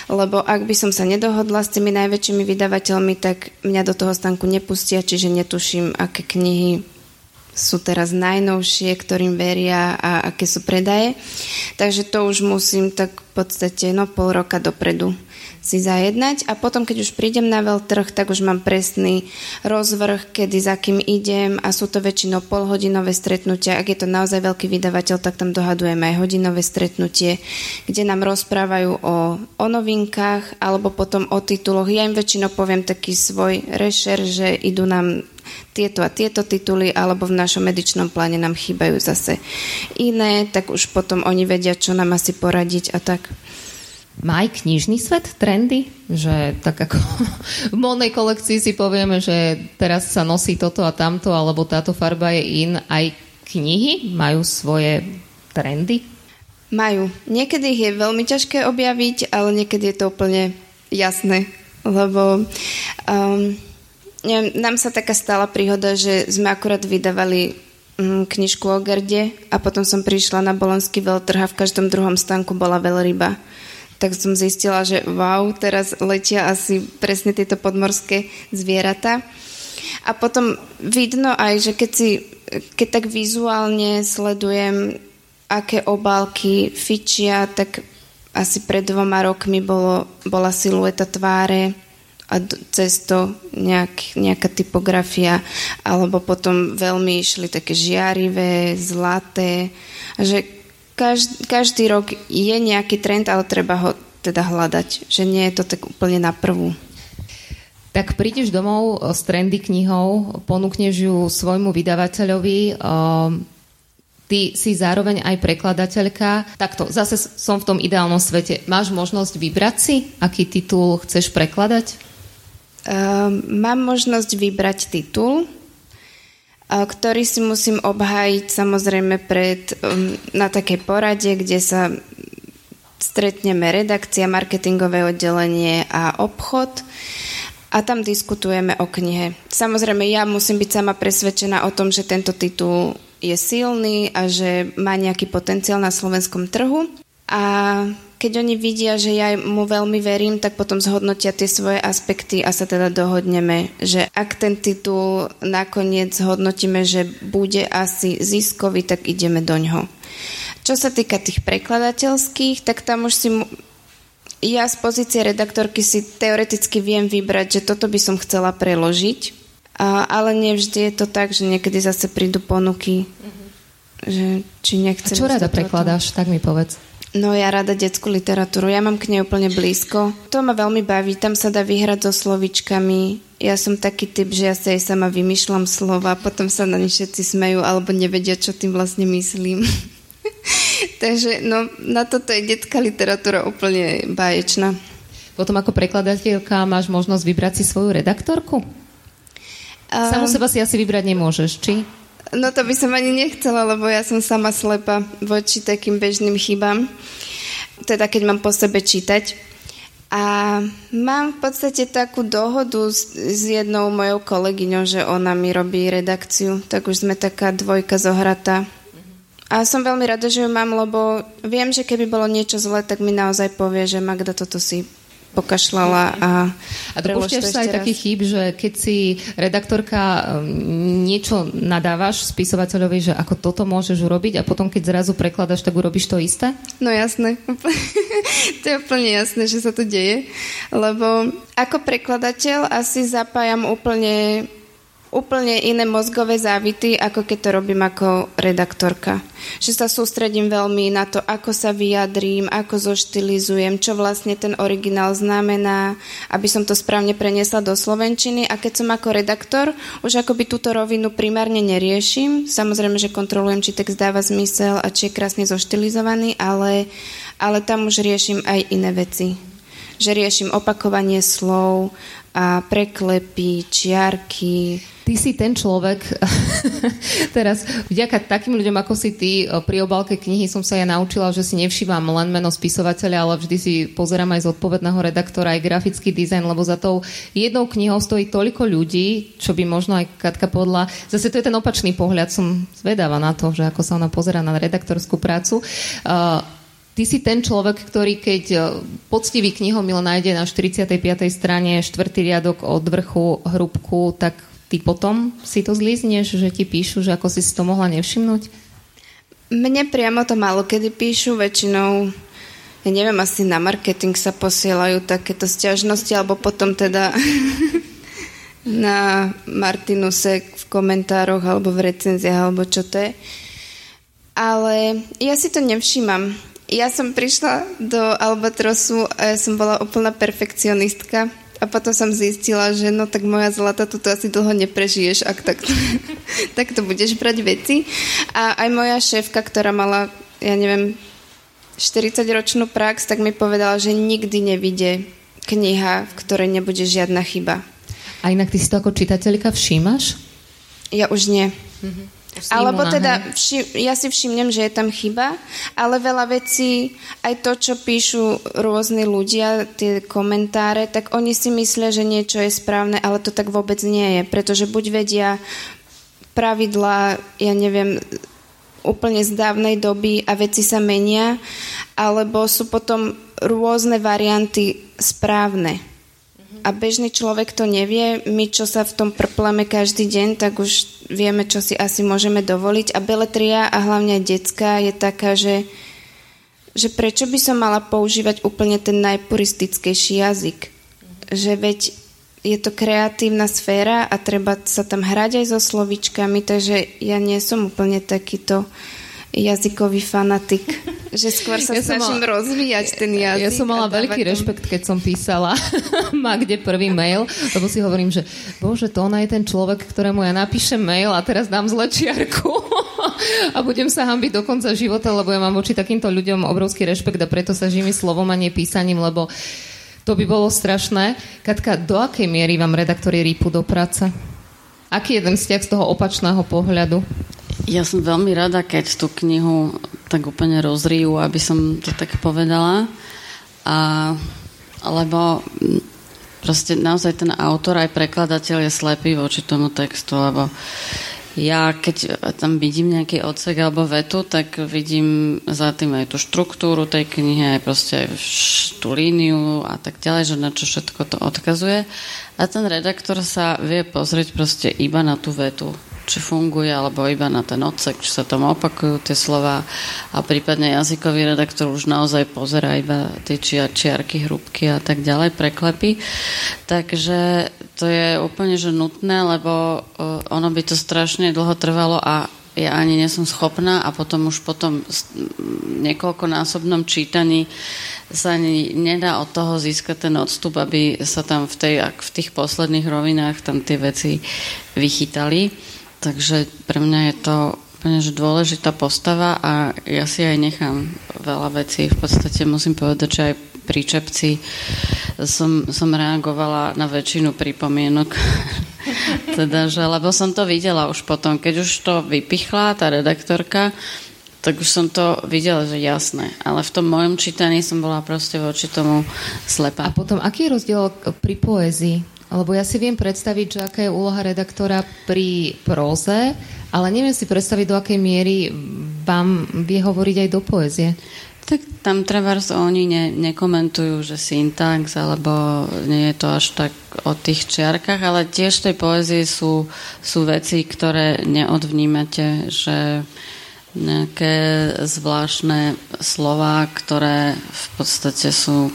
lebo ak by som sa nedohodla s tými najväčšími vydavateľmi, tak mňa do toho stánku nepustia, čiže netuším, aké knihy sú teraz najnovšie, ktorým veria a aké sú predaje. Takže to už musím tak v podstate no, pol roka dopredu si zajednať a potom, keď už prídem na veľtrh, tak už mám presný rozvrh, kedy za kým idem a sú to väčšinou polhodinové stretnutia. Ak je to naozaj veľký vydavateľ, tak tam dohadujeme aj hodinové stretnutie, kde nám rozprávajú o, o novinkách alebo potom o tituloch. Ja im väčšinou poviem taký svoj rešer, že idú nám tieto a tieto tituly, alebo v našom medičnom pláne nám chýbajú zase iné, tak už potom oni vedia, čo nám asi poradiť a tak. Má aj knižný svet trendy? Že tak ako v módnej kolekcii si povieme, že teraz sa nosí toto a tamto, alebo táto farba je in. Aj knihy majú svoje trendy? Majú. Niekedy ich je veľmi ťažké objaviť, ale niekedy je to úplne jasné. Lebo um, neviem, nám sa taká stala príhoda, že sme akurát vydávali mm, knižku o Gerde a potom som prišla na Bolonský veľtrh a v každom druhom stánku bola veľryba. Tak som zistila, že wow, teraz letia asi presne tieto podmorské zvieratá. A potom vidno aj, že keď, si, keď tak vizuálne sledujem, aké obálky fičia, tak asi pred dvoma rokmi bolo, bola silueta tváre, a cez to nejak, nejaká typografia, alebo potom veľmi išli také žiarivé, zlaté. Že každý, každý rok je nejaký trend, ale treba ho teda hľadať, že nie je to tak úplne na prvú. Tak prídeš domov s trendy knihou, ponúkneš ju svojmu vydavateľovi, ehm, ty si zároveň aj prekladateľka. Takto, zase som v tom ideálnom svete. Máš možnosť vybrať si, aký titul chceš prekladať? Ehm, mám možnosť vybrať titul ktorý si musím obhájiť samozrejme pred, um, na takej porade, kde sa stretneme redakcia, marketingové oddelenie a obchod a tam diskutujeme o knihe. Samozrejme, ja musím byť sama presvedčená o tom, že tento titul je silný a že má nejaký potenciál na slovenskom trhu. A keď oni vidia, že ja mu veľmi verím, tak potom zhodnotia tie svoje aspekty a sa teda dohodneme, že ak ten titul nakoniec hodnotíme, že bude asi ziskový, tak ideme do ňoho. Čo sa týka tých prekladateľských, tak tam už si ja z pozície redaktorky si teoreticky viem vybrať, že toto by som chcela preložiť, a, ale nevždy je to tak, že niekedy zase prídu ponuky, mm-hmm. že či nechcem... A čo rada prekladáš, tak mi povedz. No ja rada detskú literatúru, ja mám k nej úplne blízko. To ma veľmi baví, tam sa dá vyhrať so slovičkami. Ja som taký typ, že ja sa aj sama vymýšľam slova, potom sa na ne všetci smejú alebo nevedia, čo tým vlastne myslím. Takže no, na toto je detská literatúra úplne báječná. Potom ako prekladateľka máš možnosť vybrať si svoju redaktorku? Um, Samu seba si asi vybrať nemôžeš, či? No to by som ani nechcela, lebo ja som sama slepa voči takým bežným chybám. Teda keď mám po sebe čítať. A mám v podstate takú dohodu s, s jednou mojou kolegyňou, že ona mi robí redakciu, tak už sme taká dvojka zohratá. A som veľmi rada, že ju mám, lebo viem, že keby bolo niečo zlé, tak mi naozaj povie, že Magda, toto si pokašľala a... A dopúšťaš sa aj taký chyb, že keď si redaktorka um, niečo nadávaš spisovateľovi, že ako toto môžeš urobiť a potom keď zrazu prekladaš, tak urobíš to isté? No jasné. to je úplne jasné, že sa to deje. Lebo ako prekladateľ asi zapájam úplne úplne iné mozgové závity, ako keď to robím ako redaktorka. Že sa sústredím veľmi na to, ako sa vyjadrím, ako zoštilizujem, čo vlastne ten originál znamená, aby som to správne preniesla do slovenčiny. A keď som ako redaktor, už akoby túto rovinu primárne neriešim. Samozrejme, že kontrolujem, či text dáva zmysel a či je krásne zoštilizovaný, ale, ale tam už riešim aj iné veci. Že riešim opakovanie slov, a preklepy, čiarky, ty si ten človek, teraz vďaka takým ľuďom ako si ty, pri obálke knihy som sa ja naučila, že si nevšívam len meno spisovateľa, ale vždy si pozerám aj zodpovedného redaktora, aj grafický dizajn, lebo za tou jednou knihou stojí toľko ľudí, čo by možno aj Katka podľa... Zase to je ten opačný pohľad, som zvedáva na to, že ako sa ona pozera na redaktorskú prácu. Uh, Ty si ten človek, ktorý keď poctivý knihomil nájde na 45. strane štvrtý riadok od vrchu hrubku, tak ty potom si to zlízneš, že ti píšu, že ako si si to mohla nevšimnúť? Mne priamo to málo kedy píšu, väčšinou ja neviem, asi na marketing sa posielajú takéto stiažnosti, alebo potom teda na Martinuse v komentároch alebo v recenziách, alebo čo to je. Ale ja si to nevšímam. Ja som prišla do Albatrosu a ja som bola úplná perfekcionistka a potom som zistila, že no tak moja zlata, tu asi dlho neprežiješ, ak tak, tak to budeš brať veci. A aj moja šéfka, ktorá mala, ja neviem, 40-ročnú prax, tak mi povedala, že nikdy nevidie kniha, v ktorej nebude žiadna chyba. A inak ty si to ako čitateľka všímaš? Ja už nie. Mm-hmm. Alebo teda, všim, ja si všimnem, že je tam chyba, ale veľa vecí, aj to, čo píšu rôzni ľudia, tie komentáre, tak oni si myslia, že niečo je správne, ale to tak vôbec nie je, pretože buď vedia pravidlá, ja neviem, úplne z dávnej doby a veci sa menia, alebo sú potom rôzne varianty správne a bežný človek to nevie. My, čo sa v tom prpleme každý deň, tak už vieme, čo si asi môžeme dovoliť. A beletria, a hlavne detská, je taká, že, že prečo by som mala používať úplne ten najpuristickejší jazyk. Že veď je to kreatívna sféra a treba sa tam hrať aj so slovičkami, takže ja nie som úplne takýto jazykový fanatik. Že skôr sa ja snažím mala, rozvíjať ten jazyk. Ja som mala veľký tam... rešpekt, keď som písala kde prvý mail, lebo si hovorím, že bože, to ona je ten človek, ktorému ja napíšem mail a teraz dám zle čiarku a budem sa hambiť do konca života, lebo ja mám voči takýmto ľuďom obrovský rešpekt a preto sa živím slovom a nie písaním, lebo to by bolo strašné. Katka, do akej miery vám redaktori rýpu do práce? Aký je ten vzťah z toho opačného pohľadu? Ja som veľmi rada, keď tú knihu tak úplne rozrijú, aby som to tak povedala. A, lebo proste naozaj ten autor aj prekladateľ je slepý voči tomu textu, lebo ja keď tam vidím nejaký odsek alebo vetu, tak vidím za tým aj tú štruktúru tej knihy, aj proste tú líniu a tak ďalej, že na čo všetko to odkazuje. A ten redaktor sa vie pozrieť proste iba na tú vetu či funguje, alebo iba na ten odsek, či sa tam opakujú tie slova a prípadne jazykový redaktor už naozaj pozera iba tie čiar, čiarky, hrúbky a tak ďalej, preklepy. Takže to je úplne že nutné, lebo ono by to strašne dlho trvalo a ja ani nie som schopná a potom už potom niekoľkonásobnom čítaní sa ani nedá od toho získať ten odstup, aby sa tam v, tej, v tých posledných rovinách tam tie veci vychytali. Takže pre mňa je to úplne že dôležitá postava a ja si aj nechám veľa vecí. V podstate musím povedať, že aj pri Čepci som, som reagovala na väčšinu pripomienok. teda, že, lebo som to videla už potom, keď už to vypichla tá redaktorka, tak už som to videla, že jasné. Ale v tom mojom čítaní som bola proste voči tomu slepá. A potom, aký je rozdiel pri poézii? Lebo ja si viem predstaviť, že aká je úloha redaktora pri próze, ale neviem si predstaviť, do akej miery vám vie hovoriť aj do poezie. Tak tam trebárs oni ne, nekomentujú, že syntax, alebo nie je to až tak o tých čiarkach, ale tiež v tej poezii sú, sú veci, ktoré neodvnímate, že nejaké zvláštne slova, ktoré v podstate sú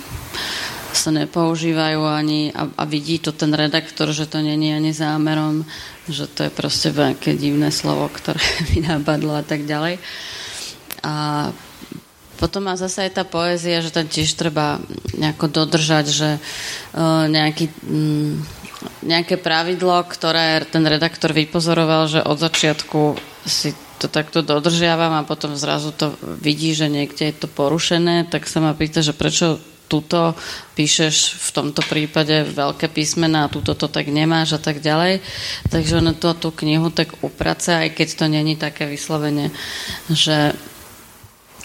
sa nepoužívajú ani a, a vidí to ten redaktor, že to není ani zámerom, že to je proste veľké divné slovo, ktoré mi napadlo a tak ďalej. A potom má zase aj tá poézia, že tam tiež treba nejako dodržať, že uh, nejaký, um, nejaké pravidlo, ktoré ten redaktor vypozoroval, že od začiatku si to takto dodržiavam a potom zrazu to vidí, že niekde je to porušené, tak sa ma pýta, že prečo tuto píšeš v tomto prípade veľké písmená a tuto to tak nemáš a tak ďalej. Takže ono to tú knihu tak uprace, aj keď to není také vyslovene, že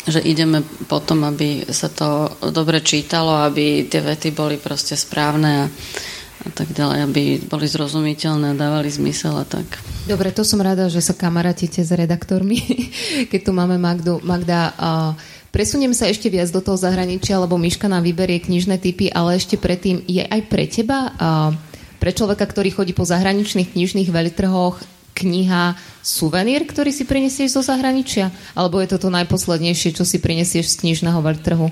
že ideme potom, aby sa to dobre čítalo, aby tie vety boli proste správne a, a tak ďalej, aby boli zrozumiteľné a dávali zmysel a tak. Dobre, to som rada, že sa kamarátite s redaktormi, keď tu máme Magdu. Magda, uh, Presuniem sa ešte viac do toho zahraničia, lebo Miška nám vyberie knižné typy, ale ešte predtým je aj pre teba, pre človeka, ktorý chodí po zahraničných knižných veľtrhoch, kniha suvenír, ktorý si prinesieš zo zahraničia? Alebo je to to najposlednejšie, čo si prinesieš z knižného veľtrhu?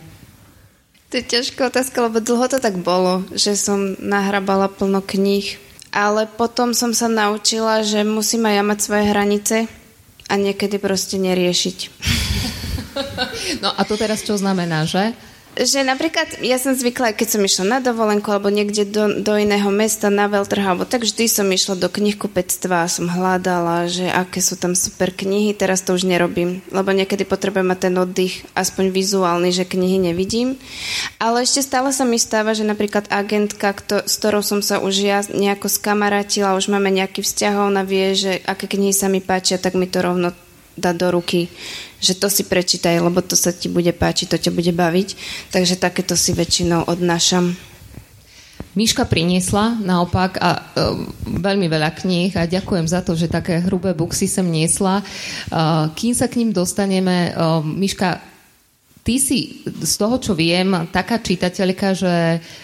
To je ťažká otázka, lebo dlho to tak bolo, že som nahrabala plno kníh. Ale potom som sa naučila, že musím aj ja mať svoje hranice a niekedy proste neriešiť. No a to teraz čo znamená, že? že napríklad ja som zvykla, keď som išla na dovolenku alebo niekde do, do iného mesta na veľtrh, alebo tak vždy som išla do knihkupectva a som hľadala, že aké sú tam super knihy, teraz to už nerobím, lebo niekedy potrebujem mať ten oddych, aspoň vizuálny, že knihy nevidím. Ale ešte stále sa mi stáva, že napríklad agentka, kto, s ktorou som sa už ja nejako skamarátila, už máme nejaký vzťah, ona vie, že aké knihy sa mi páčia, tak mi to rovno dá do ruky, že to si prečítaj, lebo to sa ti bude páčiť, to ťa bude baviť. Takže takéto si väčšinou odnášam. Miška priniesla naopak a e, veľmi veľa kníh a ďakujem za to, že také hrubé buksy sem niesla. E, kým sa k ním dostaneme, e, Miška, ty si z toho, čo viem, taká čitateľka, že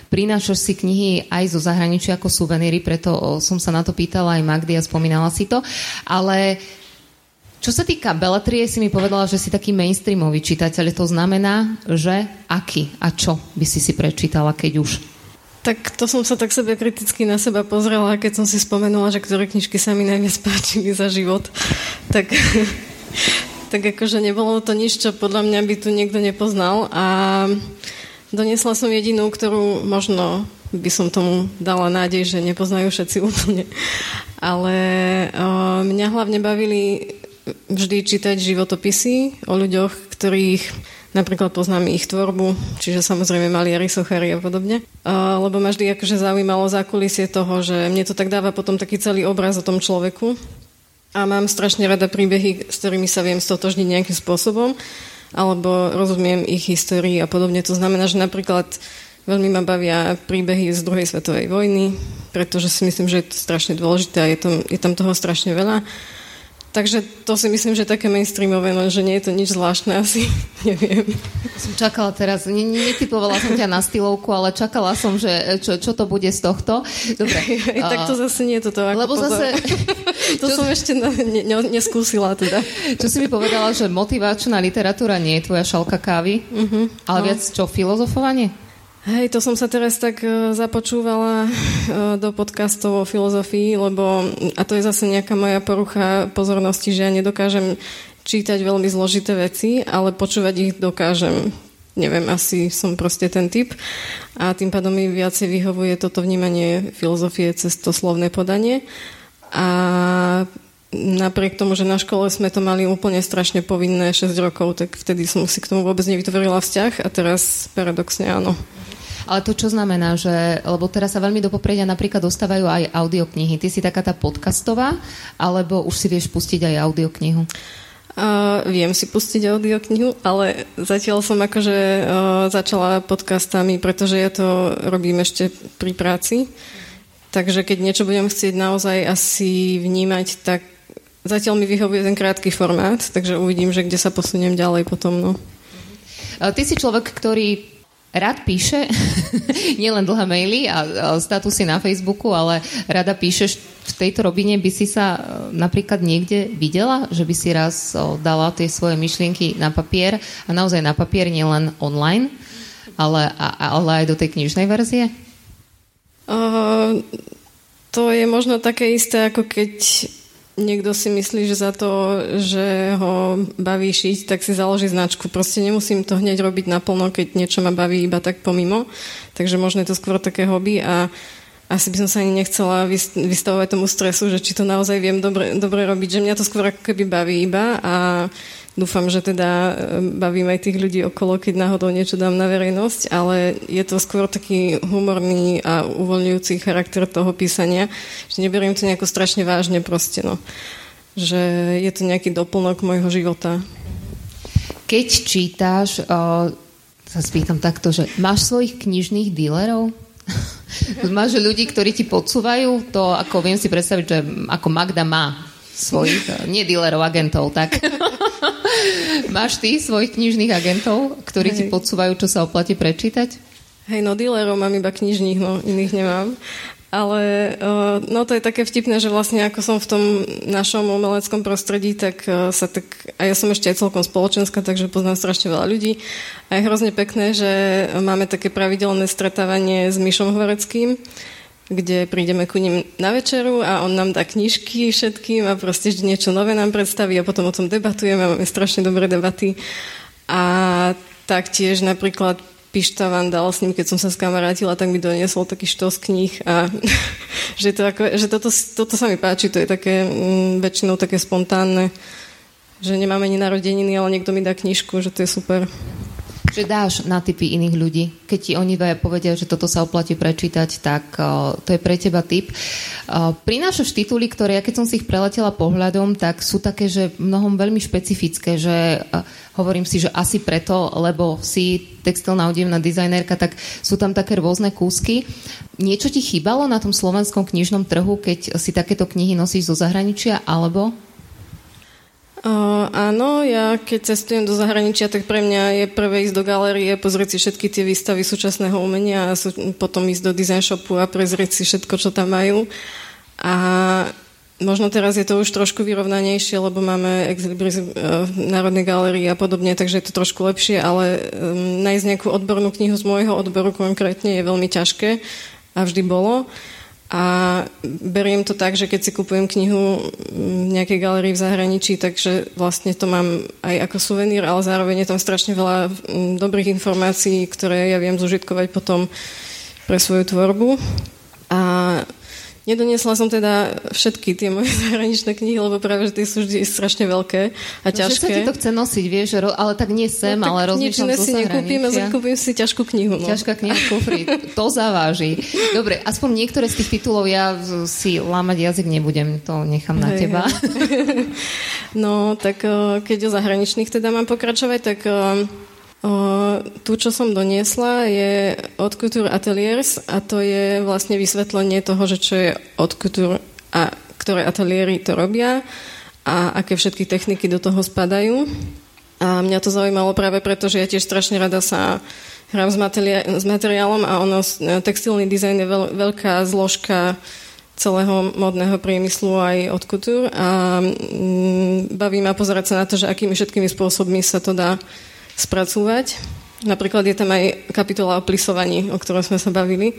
prinášaš si knihy aj zo zahraničia ako suveníry, preto som sa na to pýtala aj Magdy a spomínala si to. Ale čo sa týka Belatrie, si mi povedala, že si taký mainstreamový čitateľ. To znamená, že aký a čo by si si prečítala, keď už? Tak to som sa tak sebe kriticky na seba pozrela, keď som si spomenula, že ktoré knižky sa mi najviac páčili za život. Tak, tak akože nebolo to nič, čo podľa mňa by tu niekto nepoznal. A donesla som jedinú, ktorú možno by som tomu dala nádej, že nepoznajú všetci úplne. Ale o, mňa hlavne bavili vždy čítať životopisy o ľuďoch, ktorých Napríklad poznám ich tvorbu, čiže samozrejme maliari, sochári a podobne. Uh, lebo ma vždy akože zaujímalo zákulisie toho, že mne to tak dáva potom taký celý obraz o tom človeku. A mám strašne rada príbehy, s ktorými sa viem stotožniť nejakým spôsobom, alebo rozumiem ich histórii a podobne. To znamená, že napríklad veľmi ma bavia príbehy z druhej svetovej vojny, pretože si myslím, že je to strašne dôležité a je tam, je tam toho strašne veľa. Takže to si myslím, že také mainstreamové, len že nie je to nič zvláštne asi, neviem. Som čakala teraz, netypovala som ťa na stylovku, ale čakala som, že čo, čo to bude z tohto. Dobre. Aj, tak to zase nie je toto. Ako Lebo pozor. zase... to čo, som ešte ne, ne, neskúsila teda. Čo si mi povedala, že motivačná literatúra nie je tvoja šalka kávy, uh-huh. ale no. viac čo, filozofovanie? Hej, to som sa teraz tak uh, započúvala uh, do podcastov o filozofii, lebo, a to je zase nejaká moja porucha pozornosti, že ja nedokážem čítať veľmi zložité veci, ale počúvať ich dokážem. Neviem, asi som proste ten typ. A tým pádom mi viacej vyhovuje toto vnímanie filozofie cez to slovné podanie. A napriek tomu, že na škole sme to mali úplne strašne povinné 6 rokov, tak vtedy som si k tomu vôbec nevytvorila vzťah a teraz paradoxne áno. Ale to čo znamená, že, lebo teraz sa veľmi do popredia napríklad dostávajú aj audioknihy. Ty si taká tá podcastová, alebo už si vieš pustiť aj audioknihu? Uh, viem si pustiť audioknihu, ale zatiaľ som akože uh, začala podcastami, pretože ja to robím ešte pri práci. Takže keď niečo budem chcieť naozaj asi vnímať, tak zatiaľ mi vyhovuje ten krátky formát, takže uvidím, že kde sa posuniem ďalej potom. No. Ty si človek, ktorý rád píše, nielen dlhé maily a, statusy na Facebooku, ale rada píšeš v tejto robine by si sa e, napríklad niekde videla, že by si raz dala tie svoje myšlienky na papier a naozaj na papier, nielen online, ale, ale aj do tej knižnej verzie? Uh, to je možno také isté, ako keď niekto si myslí, že za to, že ho baví šiť, tak si založí značku. Proste nemusím to hneď robiť naplno, keď niečo ma baví iba tak pomimo. Takže možno je to skôr také hobby a asi by som sa ani nechcela vystavovať tomu stresu, že či to naozaj viem dobre, dobre robiť, že mňa to skôr ako keby baví iba a dúfam, že teda e, bavím aj tých ľudí okolo, keď náhodou niečo dám na verejnosť, ale je to skôr taký humorný a uvoľňujúci charakter toho písania, že neberiem to nejako strašne vážne proste, no. Že je to nejaký doplnok môjho života. Keď čítáš, o, sa spýtam takto, že máš svojich knižných dílerov? máš ľudí, ktorí ti podsúvajú to, ako viem si predstaviť, že ako Magda má svojich, nie dílerov, agentov, tak. Máš ty svojich knižných agentov, ktorí Hej. ti podsúvajú, čo sa oplatí prečítať? Hej, no dílerov mám iba knižných, no iných nemám. Ale uh, no to je také vtipné, že vlastne ako som v tom našom umeleckom prostredí, tak uh, sa tak, a ja som ešte aj celkom spoločenská, takže poznám strašne veľa ľudí. A je hrozne pekné, že máme také pravidelné stretávanie s Myšom Horeckým, kde prídeme ku ním na večeru a on nám dá knižky všetkým a proste vždy niečo nové nám predstaví a potom o tom debatujeme a máme strašne dobré debaty. A taktiež napríklad Pišta Vandal, s ním keď som sa skamarátila, tak mi doniesol taký štos kníh a že, to ako, že toto, toto sa mi páči, to je také mm, väčšinou také spontánne, že nemáme ani narodeniny, ale niekto mi dá knižku, že to je super že dáš na typy iných ľudí. Keď ti oni dvaja povedia, že toto sa oplatí prečítať, tak uh, to je pre teba typ. Uh, prinášaš tituly, ktoré, ja keď som si ich preletela pohľadom, tak sú také, že mnohom veľmi špecifické, že uh, hovorím si, že asi preto, lebo si textilná odevná dizajnérka, tak sú tam také rôzne kúsky. Niečo ti chýbalo na tom slovenskom knižnom trhu, keď si takéto knihy nosíš zo zahraničia, alebo Uh, áno, ja keď cestujem do zahraničia, tak pre mňa je prvé ísť do galérie, pozrieť si všetky tie výstavy súčasného umenia a sú, potom ísť do design shopu a prezrieť si všetko, čo tam majú. A možno teraz je to už trošku vyrovnanejšie, lebo máme ex libris uh, v Národnej galérii a podobne, takže je to trošku lepšie, ale um, nájsť nejakú odbornú knihu z môjho odboru konkrétne je veľmi ťažké a vždy bolo. A beriem to tak, že keď si kupujem knihu v nejakej galerii v zahraničí, takže vlastne to mám aj ako suvenír, ale zároveň je tam strašne veľa dobrých informácií, ktoré ja viem zužitkovať potom pre svoju tvorbu. A Nedoniesla som teda všetky tie moje zahraničné knihy, lebo práve, že tie sú vždy strašne veľké a ťažké. No, sa ti to chce nosiť, vieš, ale tak nie sem, no, ale rozmýšľam nič si nekúpim, a kúpim si ťažkú knihu. No. Ťažká kniha kufri, to zaváži. Dobre, aspoň niektoré z tých titulov ja si lámať jazyk nebudem, to nechám na hej, teba. Hej. no, tak eh, keď o zahraničných teda mám pokračovať, tak eh, tu, čo som doniesla, je od Couture Ateliers a to je vlastne vysvetlenie toho, že čo je od Couture a ktoré ateliéry to robia a aké všetky techniky do toho spadajú. A mňa to zaujímalo práve preto, že ja tiež strašne rada sa hrám s, materiál, s materiálom a ono, textilný dizajn je veľ, veľká zložka celého modného priemyslu aj od couture a mm, baví ma pozerať sa na to, že akými všetkými spôsobmi sa to dá spracúvať. Napríklad je tam aj kapitola o plisovaní, o ktorom sme sa bavili.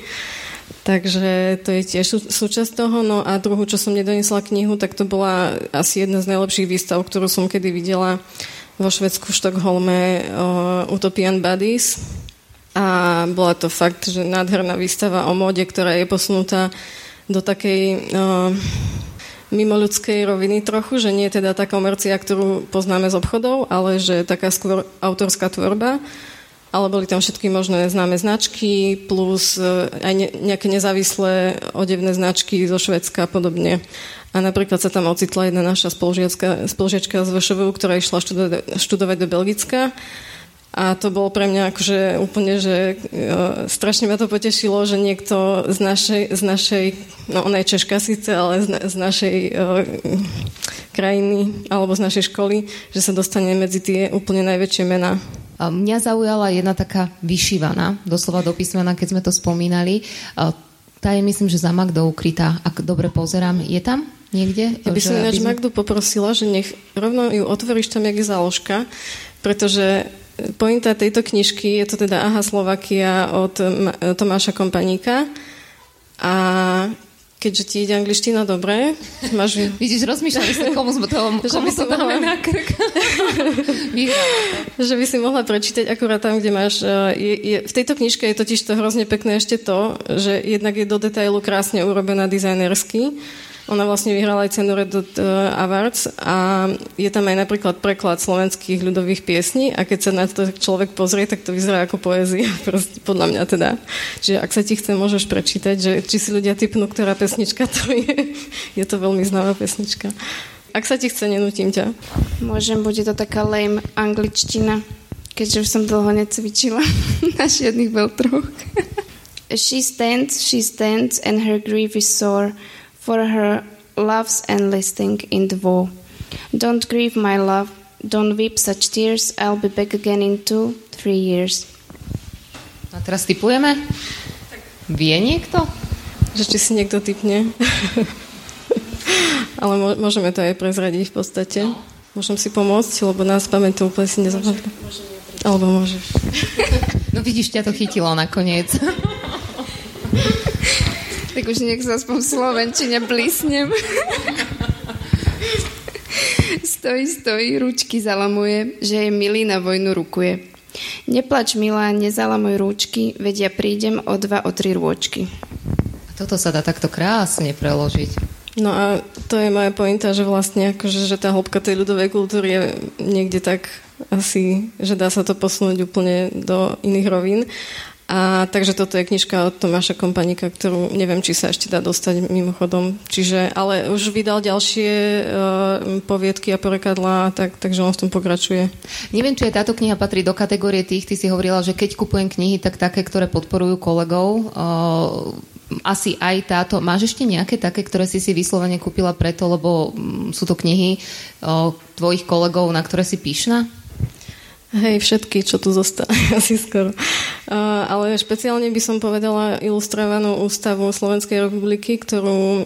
Takže to je tiež sú, súčasť toho. No a druhú, čo som nedonesla knihu, tak to bola asi jedna z najlepších výstav, ktorú som kedy videla vo Švedsku v Štokholme uh, Utopian Buddies. A bola to fakt, že nádherná výstava o móde, ktorá je posunutá do takej uh, mimo ľudskej roviny trochu, že nie je teda tá komercia, ktorú poznáme z obchodov, ale že taká skôr autorská tvorba. Ale boli tam všetky možné známe značky, plus e, aj nejaké nezávislé odevné značky zo Švedska a podobne. A napríklad sa tam ocitla jedna naša spolužiačka z VŠVU, ktorá išla študovať, študovať do Belgicka a to bolo pre mňa akože úplne, že uh, strašne ma to potešilo, že niekto z našej, z našej no ona je Češka síce, ale z, z našej uh, krajiny alebo z našej školy, že sa dostane medzi tie úplne najväčšie mená. Mňa zaujala jedna taká vyšívaná, doslova do písmena, keď sme to spomínali. Tá je myslím, že za Magdou ukrytá, ak dobre pozerám. Je tam niekde? Ja by som ináč sme... Magdu poprosila, že nech rovno ju otvoríš tam, jak je záložka, pretože Pointa tejto knižky je to teda Aha Slovakia od Tomáša Kompaníka a keďže ti ide angličtina dobre, máš... Vidíš, rozmýšľam sa, komu, sme to, komu to dáme na krk. že by si mohla prečítať akurát tam, kde máš... E, je, je, v tejto knižke je totiž to hrozne pekné ešte to, že jednak je do detailu krásne urobená dizajnersky ona vlastne vyhrala aj cenu Red Dot uh, Awards a je tam aj napríklad preklad slovenských ľudových piesní a keď sa na to človek pozrie, tak to vyzerá ako poézia, proste podľa mňa teda. Čiže ak sa ti chce, môžeš prečítať, že či si ľudia typnú, ktorá pesnička to je. Je to veľmi známa pesnička. Ak sa ti chce, nenutím ťa. Môžem, bude to taká lame angličtina, keďže už som dlho necvičila na žiadnych veľtroch. she stands, she stands and her grief is sore for her love's enlisting in the war. Don't grieve, my love, don't weep such tears, I'll be back again in two, three years. A teraz typujeme? Vie niekto? Že či si niekto typne. Ale môžeme to aj prezradiť v podstate. Môžem si pomôcť, lebo nás pamätú úplne si nezapamätám. Alebo môžeš. No vidíš, ťa to chytilo nakoniec. Tak už nech sa aspoň v Slovenčine blísnem. stojí, stojí, ručky zalamuje, že je milý na vojnu rukuje. Neplač, milá, nezalamuj rúčky, veď ja prídem o dva, o tri rôčky. A toto sa dá takto krásne preložiť. No a to je moja pointa, že vlastne akože, že tá hĺbka tej ľudovej kultúry je niekde tak asi, že dá sa to posunúť úplne do iných rovín. A takže toto je knižka od Tomáša Kompanika, ktorú neviem, či sa ešte dá dostať mimochodom. Čiže, ale už vydal ďalšie uh, poviedky a porekadlá, tak, takže on v tom pokračuje. Neviem, či aj táto kniha patrí do kategórie tých, ty si hovorila, že keď kupujem knihy, tak také, ktoré podporujú kolegov. Uh, asi aj táto. Máš ešte nejaké také, ktoré si si vyslovene kúpila preto, lebo um, sú to knihy uh, tvojich kolegov, na ktoré si píšna? Hej, všetky, čo tu zostali asi skoro. Uh, ale špeciálne by som povedala ilustrovanú ústavu Slovenskej republiky, ktorú uh,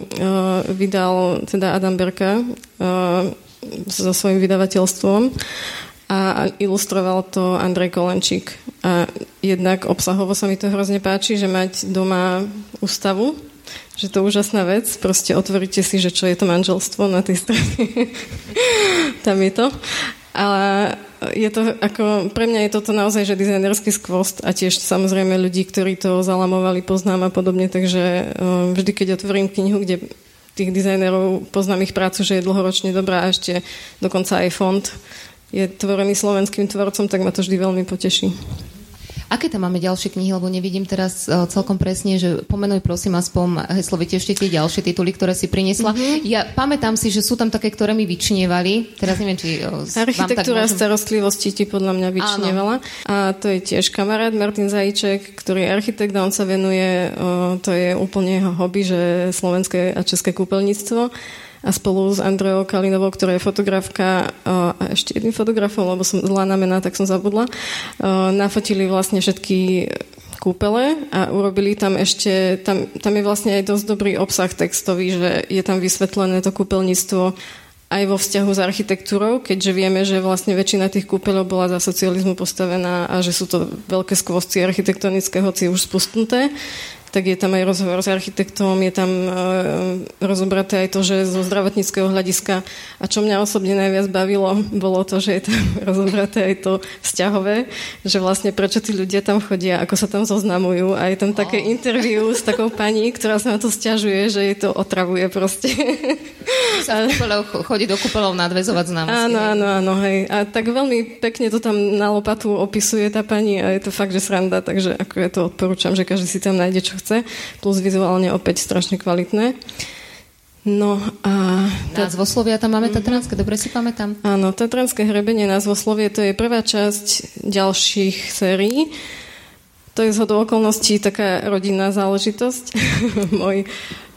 vydal teda Adam Berka uh, so svojím vydavateľstvom a ilustroval to Andrej Kolenčík. A jednak obsahovo sa mi to hrozne páči, že mať doma ústavu, že to je úžasná vec. Proste otvoríte si, že čo je to manželstvo na tej strane. Tam je to. Ale je to ako, pre mňa je toto naozaj, že dizajnerský skvost a tiež samozrejme ľudí, ktorí to zalamovali, poznám a podobne, takže uh, vždy, keď otvorím knihu, kde tých dizajnerov poznám ich prácu, že je dlhoročne dobrá a ešte dokonca aj fond je tvorený slovenským tvorcom, tak ma to vždy veľmi poteší. Aké tam máme ďalšie knihy, lebo nevidím teraz uh, celkom presne, že pomenuj prosím aspoň heslovite ešte tie ďalšie tituly, ktoré si priniesla. Mm-hmm. Ja pamätám si, že sú tam také, ktoré mi vyčnievali. Teraz neviem, či... Uh, Architektúra môžem... starostlivosti ti podľa mňa vyčnievala. Áno. A to je tiež kamarát Martin Zajíček, ktorý je architekt a on sa venuje, uh, to je úplne jeho hobby, že slovenské a české kúpeľníctvo a spolu s Andreou Kalinovou, ktorá je fotografka a ešte jedným fotografom, lebo som zlá na mená, tak som zabudla, nafotili vlastne všetky kúpele a urobili tam ešte, tam, tam je vlastne aj dosť dobrý obsah textový, že je tam vysvetlené to kúpeľníctvo aj vo vzťahu s architektúrou, keďže vieme, že vlastne väčšina tých kúpeľov bola za socializmu postavená a že sú to veľké skvosty architektonické, hoci už spustnuté tak je tam aj rozhovor s architektom, je tam uh, rozobraté aj to, že zo zdravotníckého hľadiska a čo mňa osobne najviac bavilo, bolo to, že je tam rozobraté aj to vzťahové, že vlastne prečo tí ľudia tam chodia, ako sa tam zoznamujú a je tam také interview s takou pani, ktorá sa na to stiažuje, že jej to otravuje proste. Sa chodí do kúpeľov nadvezovať známosti. Áno, áno, áno, hej. A tak veľmi pekne to tam na lopatu opisuje tá pani a je to fakt, že sranda, takže ako ja to odporúčam, že každý si tam nájde, čo chce, plus vizuálne opäť strašne kvalitné. No a... Názvoslovia tam máme Tatranské, dobre si pamätám. Áno, Tatranské hrebenie názvoslovie, to je prvá časť ďalších sérií. To je zhodou okolností taká rodinná záležitosť. Môj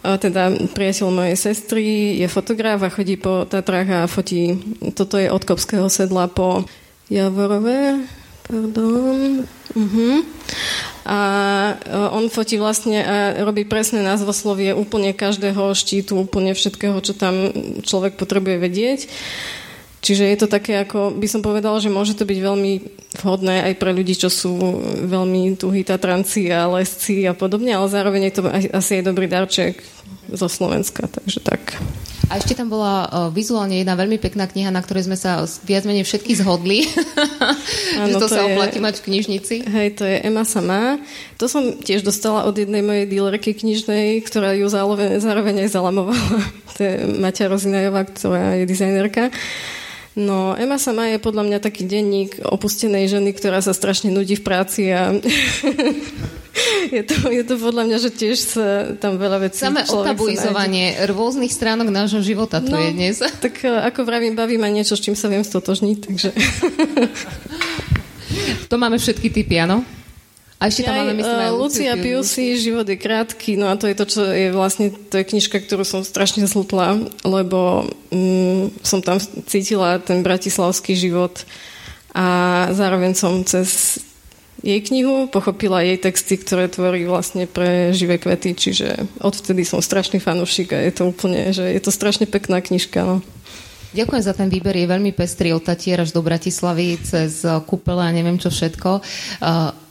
teda priateľ mojej sestry je fotograf a chodí po Tatrách a fotí, toto je od Kopského sedla po Javorové, pardon, uh-huh. A e, on fotí vlastne a robí presné názvoslovie úplne každého štítu, úplne všetkého, čo tam človek potrebuje vedieť. Čiže je to také, ako by som povedala, že môže to byť veľmi vhodné aj pre ľudí, čo sú veľmi tuhí Tatranci a lesci a podobne, ale zároveň je to asi aj dobrý darček zo Slovenska, takže tak. A ešte tam bola uh, vizuálne jedna veľmi pekná kniha, na ktorej sme sa viac menej všetky zhodli. Ano, že to, to sa je, oplatí mať v knižnici. Hej, to je Ema sama. To som tiež dostala od jednej mojej dílerky knižnej, ktorá ju zároveň, zároveň aj zalamovala. to je Maťa Rozinajová, ktorá je dizajnerka. No, Ema sama je podľa mňa taký denník opustenej ženy, ktorá sa strašne nudí v práci a je, to, je to podľa mňa, že tiež sa tam veľa vecí... Samé otabuizovanie rôznych stránok nášho života to no, je dnes. Tak e, ako vravím, baví ma niečo, s čím sa viem stotožniť, takže... to máme všetky typy, áno? A ešte tam máme, myslím, aj e, Lucia Piusi, Život je krátky, no a to je to, čo je vlastne, to je knižka, ktorú som strašne zhltla, lebo mm, som tam cítila ten bratislavský život a zároveň som cez jej knihu, pochopila jej texty, ktoré tvorí vlastne pre živé kvety, čiže odvtedy som strašný fanúšik a je to úplne, že je to strašne pekná knižka. No. Ďakujem za ten výber, je veľmi pestrý od Tatier až do Bratislavy cez kúpele a neviem čo všetko.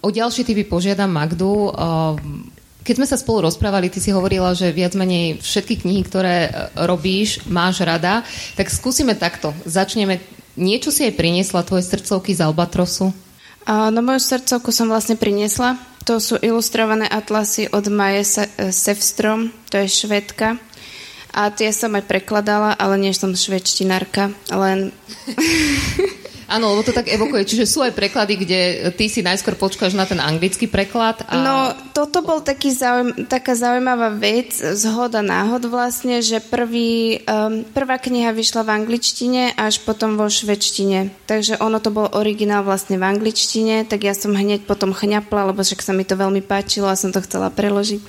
O ďalší typy požiadam Magdu. Keď sme sa spolu rozprávali, ty si hovorila, že viac menej všetky knihy, ktoré robíš, máš rada, tak skúsime takto. Začneme. Niečo si aj priniesla tvoje srdcovky z Albatrosu? No moju srdcovku som vlastne priniesla. To sú ilustrované atlasy od Maje Sevstrom, to je švedka. A tie som aj prekladala, ale nie som švedštinárka, len... Áno, lebo to tak evokuje. Čiže sú aj preklady, kde ty si najskôr počkáš na ten anglický preklad. A... No, toto bol taký zaujím, taká zaujímavá vec, zhoda náhod vlastne, že prvý, um, prvá kniha vyšla v angličtine až potom vo švedštine. Takže ono to bol originál vlastne v angličtine, tak ja som hneď potom chňapla, lebo však sa mi to veľmi páčilo a som to chcela preložiť.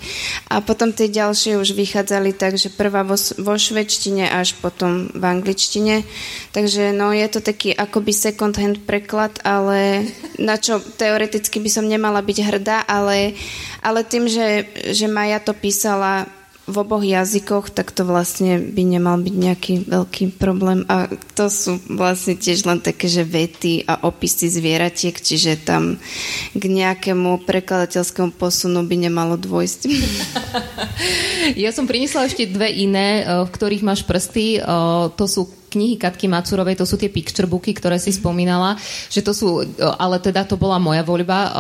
A potom tie ďalšie už vychádzali tak, že prvá vo, vo švedštine až potom v angličtine. Takže no, je to taký akoby se second hand preklad, ale na čo teoreticky by som nemala byť hrdá, ale, ale tým, že, že Maja to písala v oboch jazykoch, tak to vlastne by nemal byť nejaký veľký problém. A to sú vlastne tiež len také, že vety a opisy zvieratiek, čiže tam k nejakému prekladateľskému posunu by nemalo dôjsť. Ja som priniesla ešte dve iné, eh, v ktorých máš prsty. Eh, to sú knihy Katky Macurovej, to sú tie picture booky, ktoré si spomínala, že to sú, ale teda to bola moja voľba,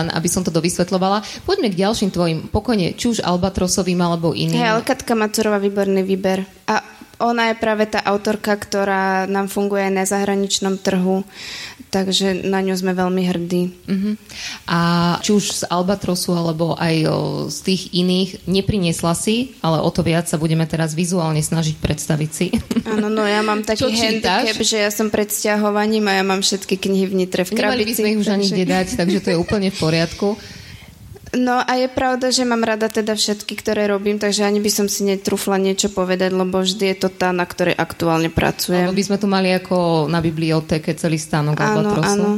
len aby som to dovysvetlovala. Poďme k ďalším tvojim, pokojne, či už Albatrosovým alebo iným. Hej, ale Katka Macurová, výborný výber. A ona je práve tá autorka, ktorá nám funguje na zahraničnom trhu, takže na ňu sme veľmi hrdí. Uh-huh. A či už z Albatrosu, alebo aj o, z tých iných, nepriniesla si, ale o to viac sa budeme teraz vizuálne snažiť predstaviť si. Áno, no ja mám taký handicap, že ja som pred stiahovaním a ja mám všetky knihy v Nitre v krabici. Nemali by sme ich už takže... ani kde dať, takže to je úplne v poriadku. No a je pravda, že mám rada teda všetky, ktoré robím, takže ani by som si netrúfla niečo povedať, lebo vždy je to tá, na ktorej aktuálne pracujem. Lebo by sme tu mali ako na bibliotéke celý stánok áno, áno.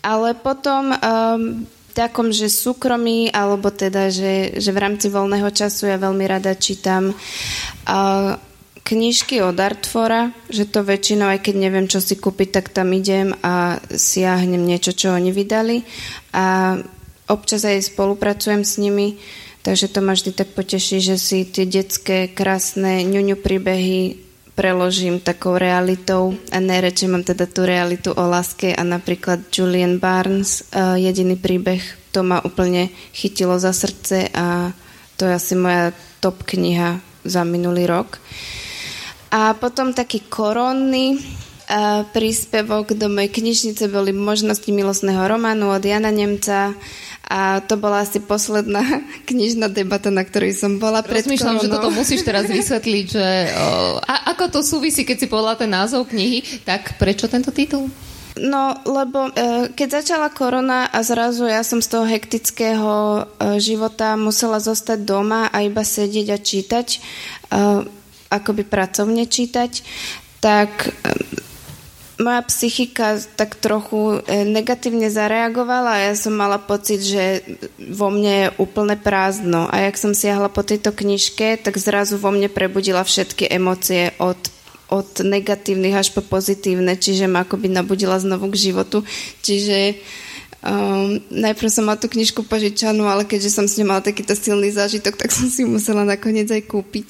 Ale potom um, takom, že súkromí, alebo teda, že, že v rámci voľného času ja veľmi rada čítam uh, knižky od Artfora, že to väčšinou, aj keď neviem, čo si kúpiť, tak tam idem a siahnem niečo, čo oni vydali. A občas aj spolupracujem s nimi, takže to ma vždy tak poteší, že si tie detské krásne ňuňu príbehy preložím takou realitou a najradšej mám teda tú realitu o láske a napríklad Julian Barnes, uh, jediný príbeh, to ma úplne chytilo za srdce a to je asi moja top kniha za minulý rok. A potom taký koronný uh, príspevok do mojej knižnice boli možnosti milostného románu od Jana Nemca, a to bola asi posledná knižná debata, na ktorej som bola pred Rozmýšľam, že toto musíš teraz vysvetliť, že o, a, ako to súvisí, keď si povedala ten názov knihy, tak prečo tento titul? No, lebo e, keď začala korona a zrazu ja som z toho hektického e, života musela zostať doma a iba sedieť a čítať, e, akoby pracovne čítať, tak moja psychika tak trochu e, negatívne zareagovala a ja som mala pocit, že vo mne je úplne prázdno. A jak som siahla po tejto knižke, tak zrazu vo mne prebudila všetky emócie od od negatívnych až po pozitívne, čiže ma akoby nabudila znovu k životu. Čiže Um, najprv som mala tú knižku požičanú, ale keďže som s ňou mala takýto silný zážitok, tak som si ju musela nakoniec aj kúpiť.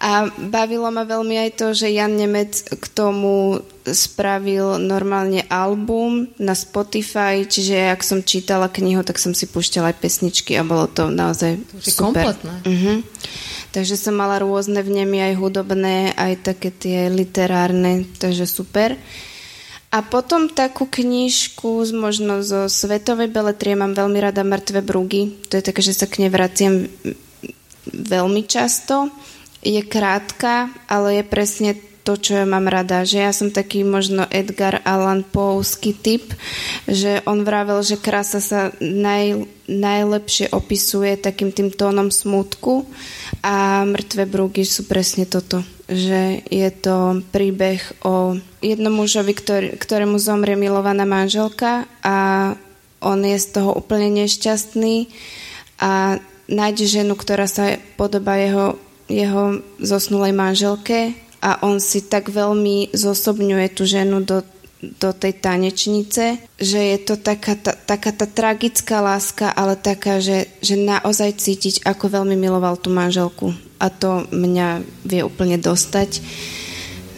A bavilo ma veľmi aj to, že Jan Nemec k tomu spravil normálne album na Spotify, čiže ak som čítala knihu, tak som si púšťala aj pesničky a bolo to naozaj to super. Kompletné. Uh-huh. Takže som mala rôzne vnemy, aj hudobné, aj také tie literárne, takže super. A potom takú knižku z, možno zo svetovej beletrie mám veľmi rada Mŕtve brugy. To je také, že sa k nej vraciam veľmi často. Je krátka, ale je presne to, čo ja mám rada. Že ja som taký možno Edgar Allan Poe'ský typ, že on vravel, že krása sa naj, najlepšie opisuje takým tým tónom smutku a mŕtve brúgy sú presne toto že je to príbeh o jednom mužovi, ktorý, ktorému zomrie milovaná manželka a on je z toho úplne nešťastný a nájde ženu, ktorá sa podobá jeho, jeho zosnulej manželke a on si tak veľmi zosobňuje tú ženu do, do tej tanečnice, že je to taká tá, taká tá tragická láska, ale taká, že, že naozaj cítiť, ako veľmi miloval tú manželku a to mňa vie úplne dostať.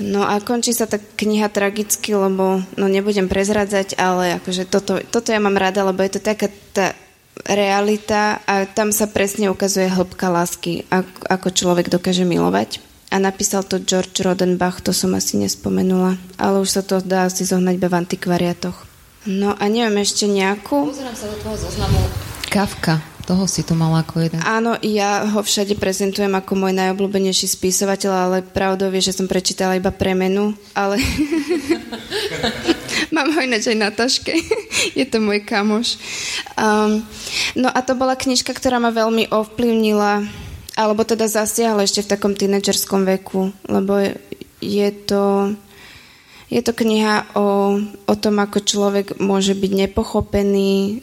No a končí sa tá kniha tragicky, lebo no nebudem prezradzať, ale akože toto, toto ja mám rada, lebo je to taká tá realita a tam sa presne ukazuje hĺbka lásky, ako, ako človek dokáže milovať. A napísal to George Rodenbach, to som asi nespomenula, ale už sa to dá asi zohnať v antikvariatoch. No a neviem ešte nejakú. Pozerám sa do toho zoznamu. Kafka. Toho si to mala ako jeden. Áno, ja ho všade prezentujem ako môj najobľúbenejší spisovateľ, ale pravdou je, že som prečítala iba premenu, ale mám ho ináč aj na taške. je to môj kamoš. Um, no a to bola knižka, ktorá ma veľmi ovplyvnila, alebo teda zasiahla ešte v takom tínedžerskom veku, lebo je to... Je to kniha o, o tom, ako človek môže byť nepochopený,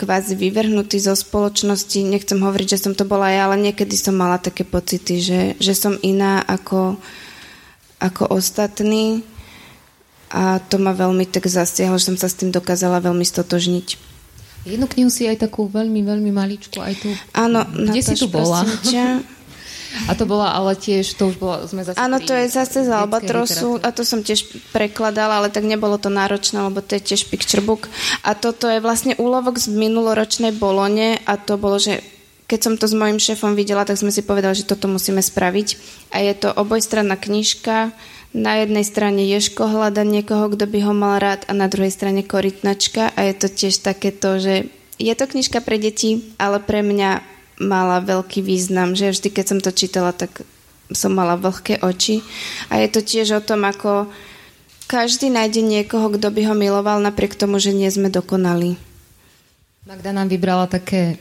kvázi vyvrhnutý zo spoločnosti. Nechcem hovoriť, že som to bola ja, ale niekedy som mala také pocity, že, že som iná ako, ako ostatní a to ma veľmi tak zasiahlo, že som sa s tým dokázala veľmi stotožniť. Jednu knihu si aj takú veľmi, veľmi maličku, aj tu. Áno, Kde si tu bola? A to bola ale tiež, to už bolo, sme zase Áno, to je zase z Albatrosu a to som tiež prekladala, ale tak nebolo to náročné, lebo to je tiež picture book. A toto je vlastne úlovok z minuloročnej Bolone a to bolo, že keď som to s mojim šéfom videla, tak sme si povedali, že toto musíme spraviť. A je to obojstranná knižka, na jednej strane Ješko hľada niekoho, kto by ho mal rád a na druhej strane Korytnačka a je to tiež takéto, že je to knižka pre deti, ale pre mňa mala veľký význam, že vždy, keď som to čítala, tak som mala vlhké oči. A je to tiež o tom, ako každý nájde niekoho, kto by ho miloval, napriek tomu, že nie sme dokonali. Magda nám vybrala také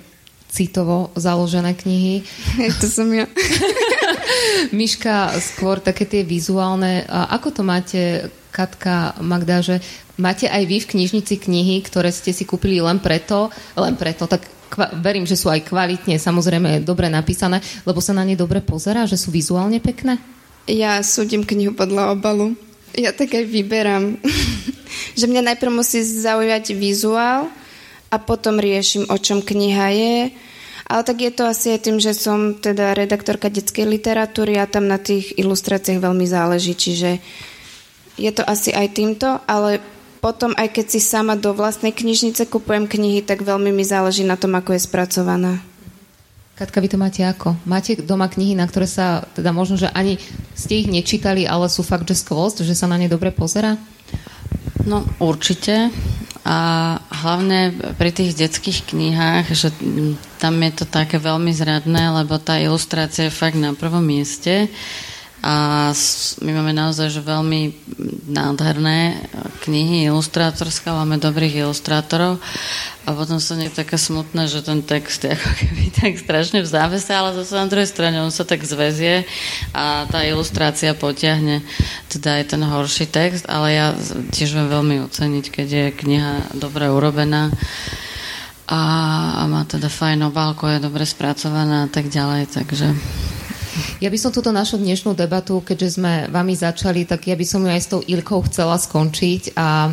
citovo založené knihy. to som ja. Miška, skôr také tie vizuálne. A ako to máte, Katka, Magda, že máte aj vy v knižnici knihy, ktoré ste si kúpili len preto, len preto, tak kva- verím, že sú aj kvalitne, samozrejme dobre napísané, lebo sa na ne dobre pozerá, že sú vizuálne pekné? Ja súdim knihu podľa obalu. Ja tak aj vyberám. že mňa najprv musí zaujať vizuál a potom riešim, o čom kniha je ale tak je to asi aj tým, že som teda redaktorka detskej literatúry a tam na tých ilustráciách veľmi záleží, čiže je to asi aj týmto, ale potom aj keď si sama do vlastnej knižnice kupujem knihy, tak veľmi mi záleží na tom, ako je spracovaná. Katka, vy to máte ako? Máte doma knihy, na ktoré sa, teda možno, že ani ste ich nečítali, ale sú fakt, že skvost, že sa na ne dobre pozera? No určite. A hlavne pri tých detských knihách, že tam je to také veľmi zradné, lebo tá ilustrácia je fakt na prvom mieste. A my máme naozaj že veľmi nádherné knihy ilustrátorské, máme dobrých ilustrátorov. A potom sa nie také smutné, že ten text je ako keby tak strašne v závese, ale zase na druhej strane on sa tak zväzie a tá ilustrácia potiahne teda aj ten horší text, ale ja tiež viem veľmi oceniť, keď je kniha dobre urobená a, a má teda fajn obálku, je dobre spracovaná a tak ďalej, takže ja by som túto našu dnešnú debatu, keďže sme vami začali, tak ja by som ju aj s tou Ilkou chcela skončiť a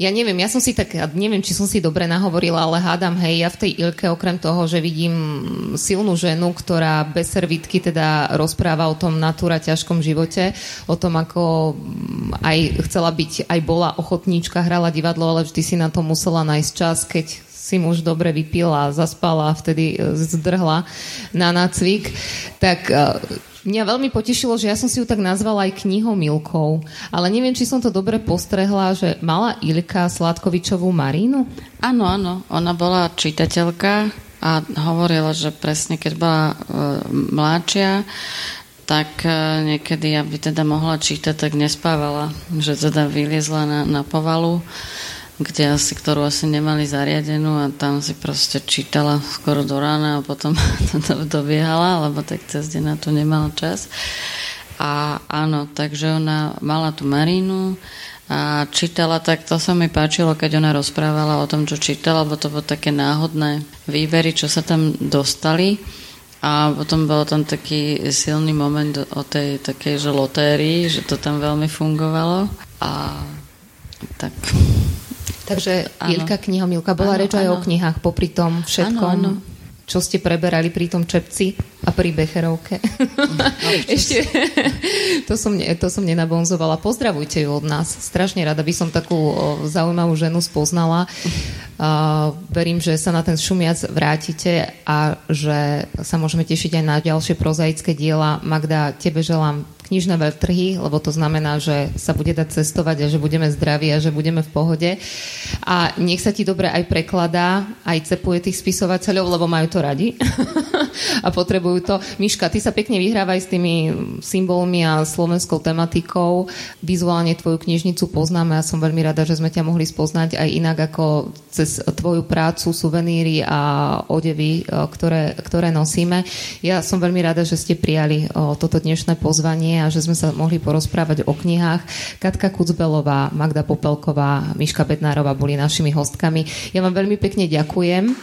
ja neviem, ja som si tak, neviem, či som si dobre nahovorila, ale hádam, hej, ja v tej Ilke okrem toho, že vidím silnú ženu, ktorá bez servitky teda rozpráva o tom natúra ťažkom živote, o tom, ako aj chcela byť, aj bola ochotníčka, hrala divadlo, ale vždy si na to musela nájsť čas, keď si muž dobre vypila, zaspala vtedy e, zdrhla na nácvik, tak e, Mňa veľmi potešilo, že ja som si ju tak nazvala aj knihou Milkou, ale neviem, či som to dobre postrehla, že mala Ilka Sladkovičovú Marínu? Áno, áno, ona bola čitateľka a hovorila, že presne keď bola e, mladšia, tak e, niekedy, aby teda mohla čítať, tak nespávala, že teda vyliezla na, na povalu kde asi, ktorú asi nemali zariadenú a tam si proste čítala skoro do rána a potom to dobiehala, lebo tak cez deň na to nemala čas. A áno, takže ona mala tú Marínu a čítala, tak to sa mi páčilo, keď ona rozprávala o tom, čo čítala, lebo to bolo také náhodné výbery, čo sa tam dostali. A potom bol tam taký silný moment o tej takej že lotérii, že to tam veľmi fungovalo. A tak Takže Ilka knihomilka, bola reč aj o knihách popri tom všetkom, ano, ano. čo ste preberali pri tom Čepci a pri Becherovke. No, Ešte, to som, to som nenabonzovala. Pozdravujte ju od nás. Strašne rada by som takú zaujímavú ženu spoznala. Uh, verím, že sa na ten šumiac vrátite a že sa môžeme tešiť aj na ďalšie prozaické diela. Magda, tebe želám knižné trhy, lebo to znamená, že sa bude dať cestovať a že budeme zdraví a že budeme v pohode. A nech sa ti dobre aj prekladá, aj cepuje tých spisovateľov, lebo majú to radi a potrebujú to. Miška, ty sa pekne vyhrávaj s tými symbolmi a slovenskou tematikou. Vizuálne tvoju knižnicu poznáme a som veľmi rada, že sme ťa mohli spoznať aj inak ako cez tvoju prácu, suveníry a odevy, ktoré, ktoré nosíme. Ja som veľmi rada, že ste prijali toto dnešné pozvanie a že sme sa mohli porozprávať o knihách. Katka Kucbelová, Magda Popelková, Miška Bednárová boli našimi hostkami. Ja vám veľmi pekne ďakujem.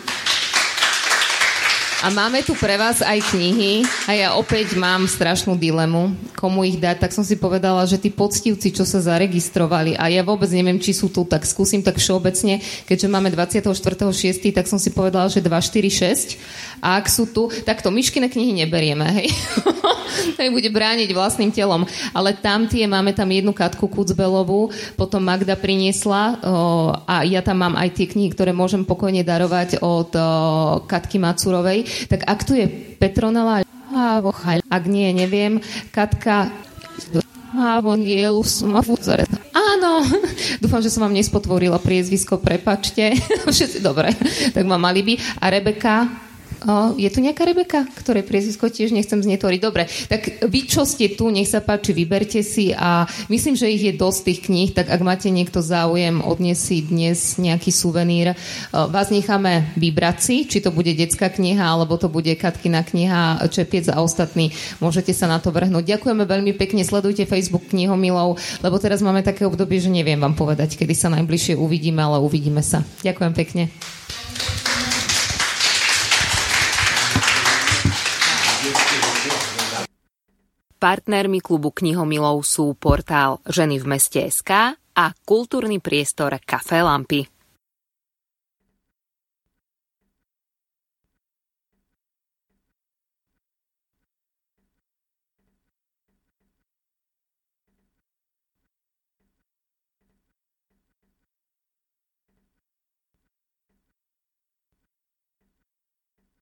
A máme tu pre vás aj knihy a ja opäť mám strašnú dilemu, komu ich dať. Tak som si povedala, že tí poctivci, čo sa zaregistrovali a ja vôbec neviem, či sú tu, tak skúsim tak všeobecne, keďže máme 24.6., tak som si povedala, že 246 A ak sú tu, tak to myškine knihy neberieme, hej. to bude brániť vlastným telom. Ale tam tie, máme tam jednu Katku Kucbelovú, potom Magda priniesla o, a ja tam mám aj tie knihy, ktoré môžem pokojne darovať od o, Katky Macurovej. Tak ak tu je Petronela, ak nie, neviem, Katka Áno, dúfam, že som vám nespotvorila priezvisko, prepačte. Všetci, dobre, tak mám alibi. A Rebeka, je tu nejaká Rebeka, ktoré priezvisko tiež nechcem znetvoriť. Dobre, tak vy, čo ste tu, nech sa páči, vyberte si a myslím, že ich je dosť tých kníh, tak ak máte niekto záujem, odniesť dnes nejaký suvenír. Vás necháme vybrať si, či to bude detská kniha, alebo to bude Katkina kniha Čepiec a ostatní. Môžete sa na to vrhnúť. Ďakujeme veľmi pekne, sledujte Facebook knihomilov, lebo teraz máme také obdobie, že neviem vám povedať, kedy sa najbližšie uvidíme, ale uvidíme sa. Ďakujem pekne. Partnermi klubu knihomilov sú portál Ženy v meste SK a kultúrny priestor Café Lampy.